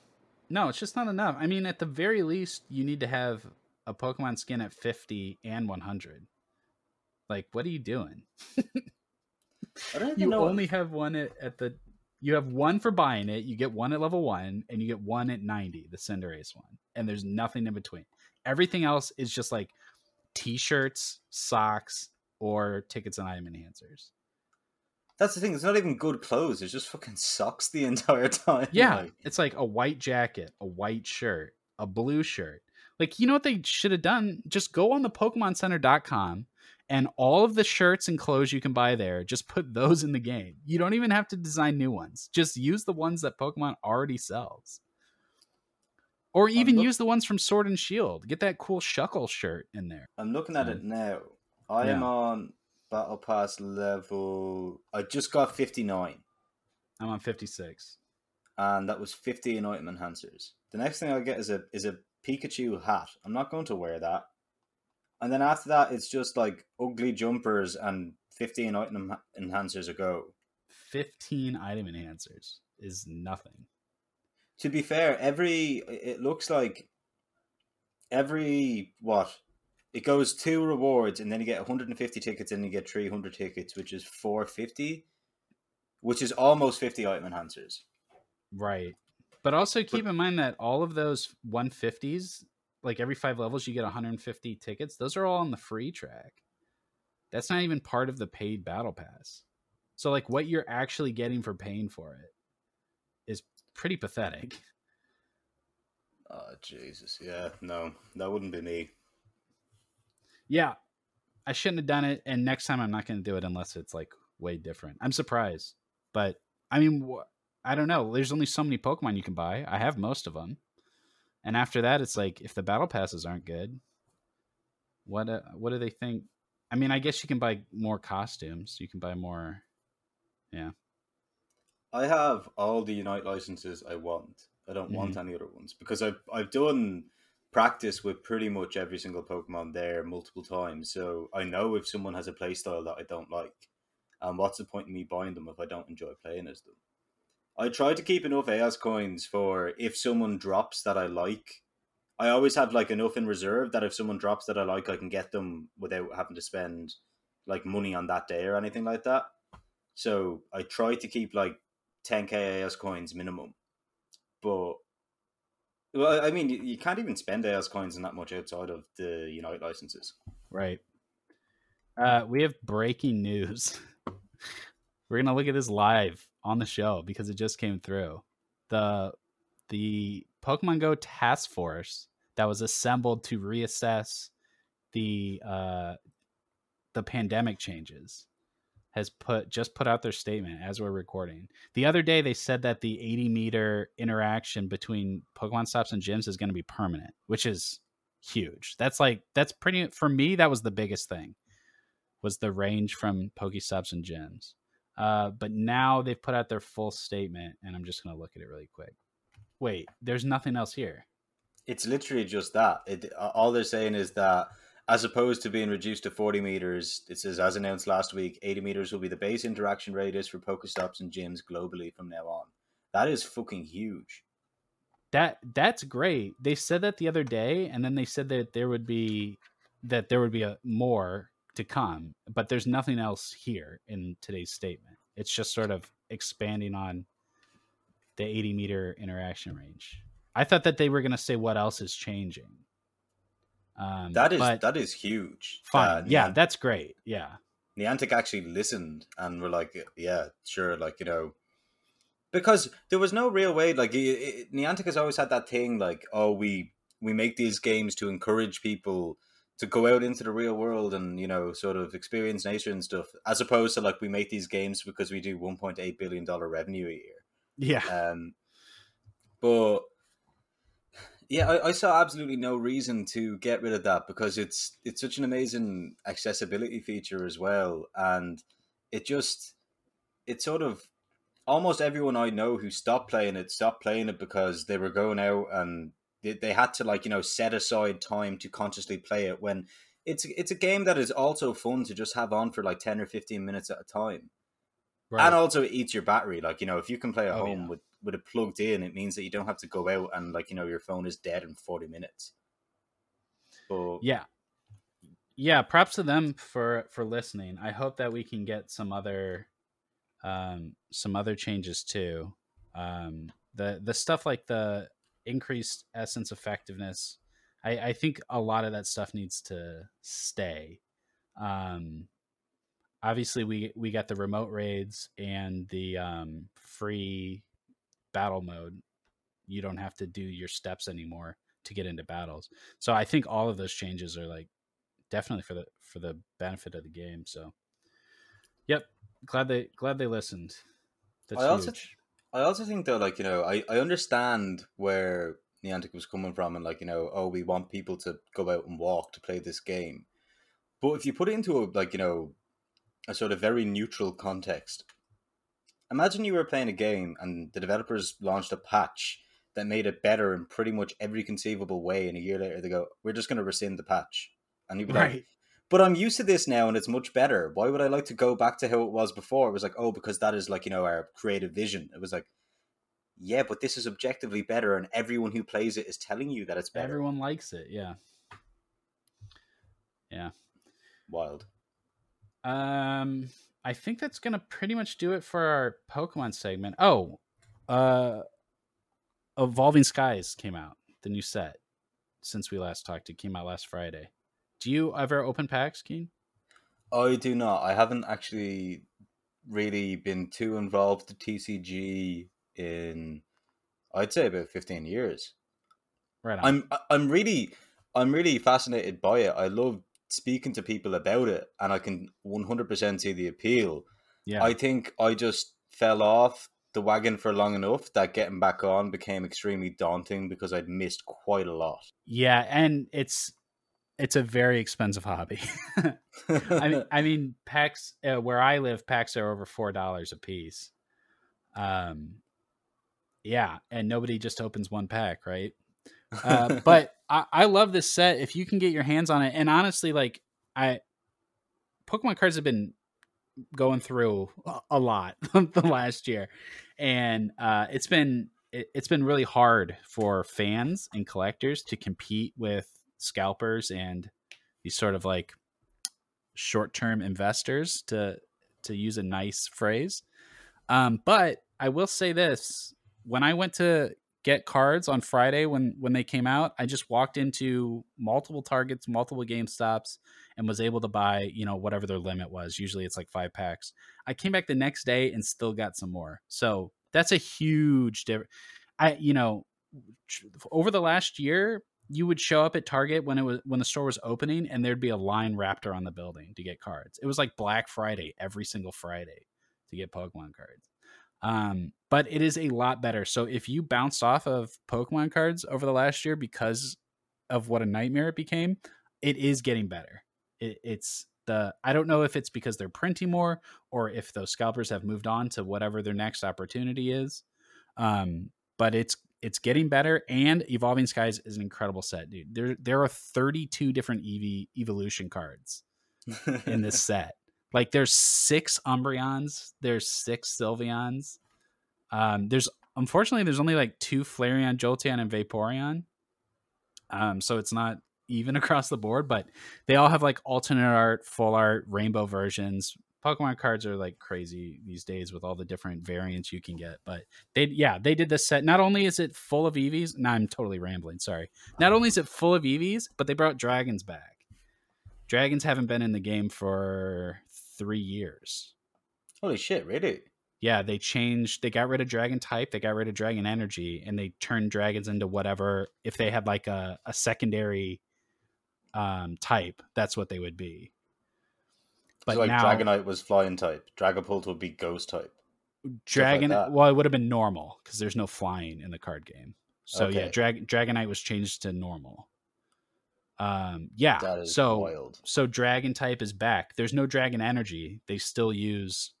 No, it's just not enough. I mean, at the very least, you need to have a Pokemon skin at 50 and 100. Like, what are you doing? [laughs] I don't You know. only have one at, at the. You have one for buying it. You get one at level one, and you get one at 90, the Cinderace one. And there's nothing in between. Everything else is just like t shirts, socks, or tickets and item enhancers. That's the thing. It's not even good clothes. It just fucking sucks the [laughs] entire time. Yeah, Like, it's like a white jacket, a white shirt, a blue shirt. Like, you know what they should have done? Just go on the PokemonCenter.com And all of the shirts and clothes you can buy there, just put those in the game. You don't even have to design new ones. Just use the ones that Pokemon already sells. Or even look- use the ones from Sword and Shield. Get that cool Shuckle shirt in there. I'm looking at So- it now. I am on Battle Pass level. I just got 59, I'm on 56. and that was 15 item enhancers. The next thing I get is a is a Pikachu hat. I'm not going to wear that. And then after that, it's just like ugly jumpers and 15 item enhancers a go. 15 item enhancers is nothing. to be fair, every it looks like every what it goes two rewards, and then you get 150 tickets, and you get 300 tickets, which is 450, which is almost 50 item enhancers. Right. But also keep in mind that all of those 150s, like every five levels, you get 150 tickets. Those are all on the free track. That's not even part of the paid battle pass. So, like, what you're actually getting for paying for it is pretty pathetic. Oh Jesus, yeah, no, that wouldn't be me. Yeah, I shouldn't have done it. And next time, I'm not going to do it unless it's like way different. I'm surprised. But I mean, wh- I don't know. There's only so many Pokemon you can buy. I have most of them. And after that, it's like if the battle passes aren't good, what uh, what do they think? I mean, I guess you can buy more costumes. You can buy more. Yeah. I have all the Unite licenses I want. I don't want any other ones because I've I've done practice with pretty much every single Pokemon there multiple times. So I know if someone has a playstyle that I don't like, and what's the point in me buying them if I don't enjoy playing as them? I try to keep enough Aeos coins for if someone drops that I like. I always have like enough in reserve that if someone drops that I like, I can get them without having to spend like money on that day or anything like that. So I try to keep like 10k Aeos coins minimum. But well, I mean, you, can't even spend Aeos coins in that much outside of the Unite licenses. Right. Uh, we have breaking news. [laughs] We're gonna look at this live on the show because it just came through. The the Pokemon Go task force that was assembled to reassess the uh, the pandemic changes has put just put out their statement as we're recording. The other day they said that the 80 meter interaction between Pokemon stops and gyms is going to be permanent, which is huge. That's like that's pretty for me that was the biggest thing was the range from Pokestops and gyms. Uh, but now they've put out their full statement, and I'm just gonna look at it really quick. Wait, there's nothing else here. It's literally just that. It all they're saying is that as opposed to being reduced to 40 meters, it says as announced last week, 80 meters will be the base interaction radius for Pokestops and gyms globally from now on. That is fucking huge. That that's great. They said that the other day, and then they said that there would be that there would be a more to come, but there's nothing else here in today's statement. It's just sort of expanding on the 80 meter interaction range. I thought that they were going to say what else is changing. Um, that is that is huge. fine. Uh, yeah, Niantic- that's great. Yeah, Niantic actually listened and were like, yeah, sure, like you know, because there was no real way. Like it, it, Niantic has always had that thing, like, oh, we we make these games to encourage people to go out into the real world and you know sort of experience nature and stuff, as opposed to like we make these games because we do one point eight billion dollar revenue a year. yeah, Um, but yeah, I, I saw absolutely no reason to get rid of that because it's it's such an amazing accessibility feature as well, and it just it sort of almost everyone I know who stopped playing it stopped playing it because they were going out and they, they had to like you know set aside time to consciously play it when it's it's a game that is also fun to just have on for like 10 or 15 minutes at a time right. and also it eats your battery. Like you know, if you can play at Oh, home yeah. with with it plugged in, it means that you don't have to go out and like you know your phone is dead in forty minutes. But yeah yeah props to them for for listening i hope that we can get some other um some other changes too um the the stuff like the increased essence effectiveness i i think a lot of that stuff needs to stay um obviously we we got the remote raids and the um free battle mode you don't have to do your steps anymore to get into battles so I think all of those changes are like definitely for the for the benefit of the game. So, yep, glad they glad they listened. That's I also huge. I also think though, like you know, I I understand where Niantic was coming from, and like you know, oh, we want people to go out and walk to play this game. But if you put it into a like you know, a sort of very neutral context, imagine you were playing a game and the developers launched a patch that made it better in pretty much every conceivable way, and a year later they go, "We're just going to rescind the patch," and you'd be like, right. But I'm used to this now and it's much better. Why would I like to go back to how it was before? It was like, oh, because that is like, you know, our creative vision. It was like, yeah, but this is objectively better and everyone who plays it is telling you that it's better. Everyone likes it. Yeah. Yeah. Wild. Um, I think that's gonna pretty much do it for our Pokemon segment. Oh, uh, Evolving Skies came out, the new set. Since we last talked, it came out last Friday. Do you ever open packs, Kian? I do not. I haven't actually really been too involved with TCG in I'd say about 15 years. Right on. I'm I'm really I'm really fascinated by it. I love speaking to people about it and I can 100% see the appeal. yeah. I think I just fell off the wagon for long enough that getting back on became extremely daunting because I'd missed quite a lot. yeah, and it's it's a very expensive hobby. [laughs] I mean, [laughs] I mean, packs uh, where I live, packs are over four dollars a piece. Um, yeah, and nobody just opens one pack, right? Uh, [laughs] but I, I love this set. If you can get your hands on it, and honestly, like I, Pokemon cards have been going through a- lot the last year, and uh, it's been it, it's been really hard for fans and collectors to compete with scalpers and these sort of like short-term investors to to use a nice phrase. Um but i will say this when i went to get cards on friday when when they came out i just walked into multiple targets multiple GameStops and was able to buy you know whatever their limit was. Usually it's like five packs. I came back the next day and still got some more. So that's a huge difference i you know over the last year you would show up at Target when it was when the store was opening and there'd be a line wrapped around the building to get cards. It was like Black Friday every single Friday to get Pokemon cards. Um, but it is a lot better. So if you bounced off of Pokemon cards over the last year because of what a nightmare it became, it is getting better. It, it's the I don't know if it's because they're printing more or if those scalpers have moved on to whatever their next opportunity is. Um, but it's it's getting better and evolving skies is an incredible set dude. There there are 32 different ev evolution cards in this [laughs] set. Like there's six umbreons there's six sylveons. Um there's unfortunately there's only like two flareon jolteon and vaporeon. Um so it's not even [laughs] across the board but they all have like alternate art full art rainbow versions Pokemon cards are like crazy these days with all the different variants you can get. But they, yeah, they did this set. Not only is it full of Eevees, now I'm totally rambling. Sorry. Not only is it full of Eevees, but they brought dragons back. Dragons haven't been in the game for three years. Holy shit, really? Yeah, they changed. They got rid of dragon type. They got rid of dragon energy, and they turned dragons into whatever. If they had like a, a secondary um, type, that's what they would be. But so like now, Dragonite was flying type. Dragapult would be ghost type. Dragon like well, it would have been normal because there's no flying in the card game. So yeah, Okay. Drag Dragonite was changed to normal. Um yeah. That is so wild. so dragon type is back. There's no dragon energy. They still use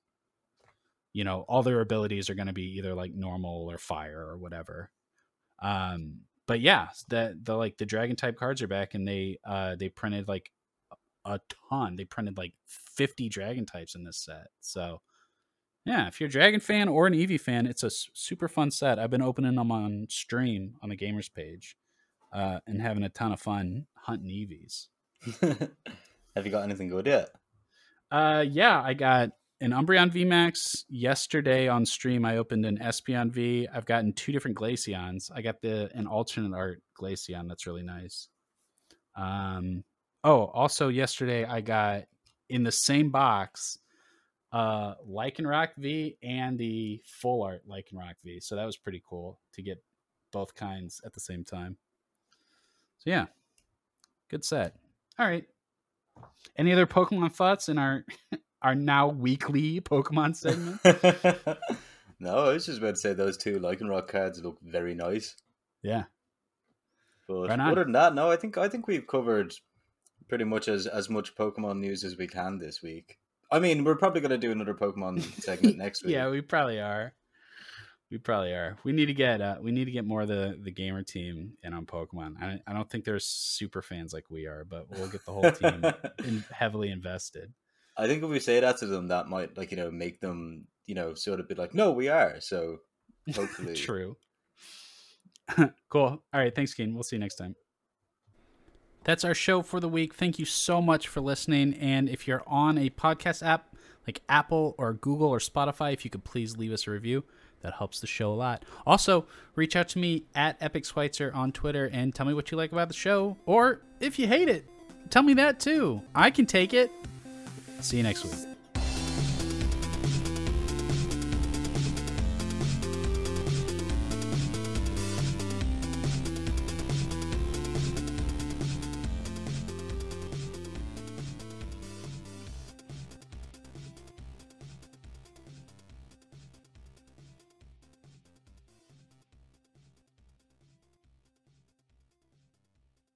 you know, all their abilities are going to be either like normal or fire or whatever. Um but yeah, the the like the dragon type cards are back and they uh they printed like a ton. They printed like 50 dragon types in this set. So yeah, if you're a dragon fan or an Eevee fan, it's a super fun set. I've been opening them on stream on the gamers page uh, and having a ton of fun hunting Eevees. [laughs] Have you got anything good yet? Uh, yeah, I got an Umbreon VMAX yesterday on stream. I opened an Espeon V. I've gotten two different Glaceons. I got the an alternate art Glaceon that's really nice. Um, oh, also yesterday I got in the same box uh Lycanroc V and the full art Lycanroc V. So that was pretty cool to get both kinds at the same time. So yeah. Good set. All right. Any other Pokemon thoughts in our [laughs] our now weekly Pokemon segment? [laughs] no, I was just about to say those two Lycanroc cards look very nice. Yeah. But Right other than that, no, I think I think we've covered pretty much as as much Pokemon news as we can this week. I mean, we're probably going to do another Pokemon [laughs] segment next week. yeah, we probably are. We probably are. We need to get uh, we need to get more of the the gamer team in on Pokemon. I I don't think they're super fans like we are, but we'll get the whole team [laughs] in, heavily invested. I think if we say that to them, that might like you know make them you know sort of be like, no, we are. So hopefully, [laughs] True. cool. All right. Thanks, Kian. We'll see you next time. That's our show for the week. Thank you so much for listening. And if you're on a podcast app like Apple or Google or Spotify, if you could please leave us a review, that helps the show a lot. Also, reach out to me at Epic Schweitzer on Twitter and tell me what you like about the show. Or if you hate it, tell me that too. I can take it. See you next week.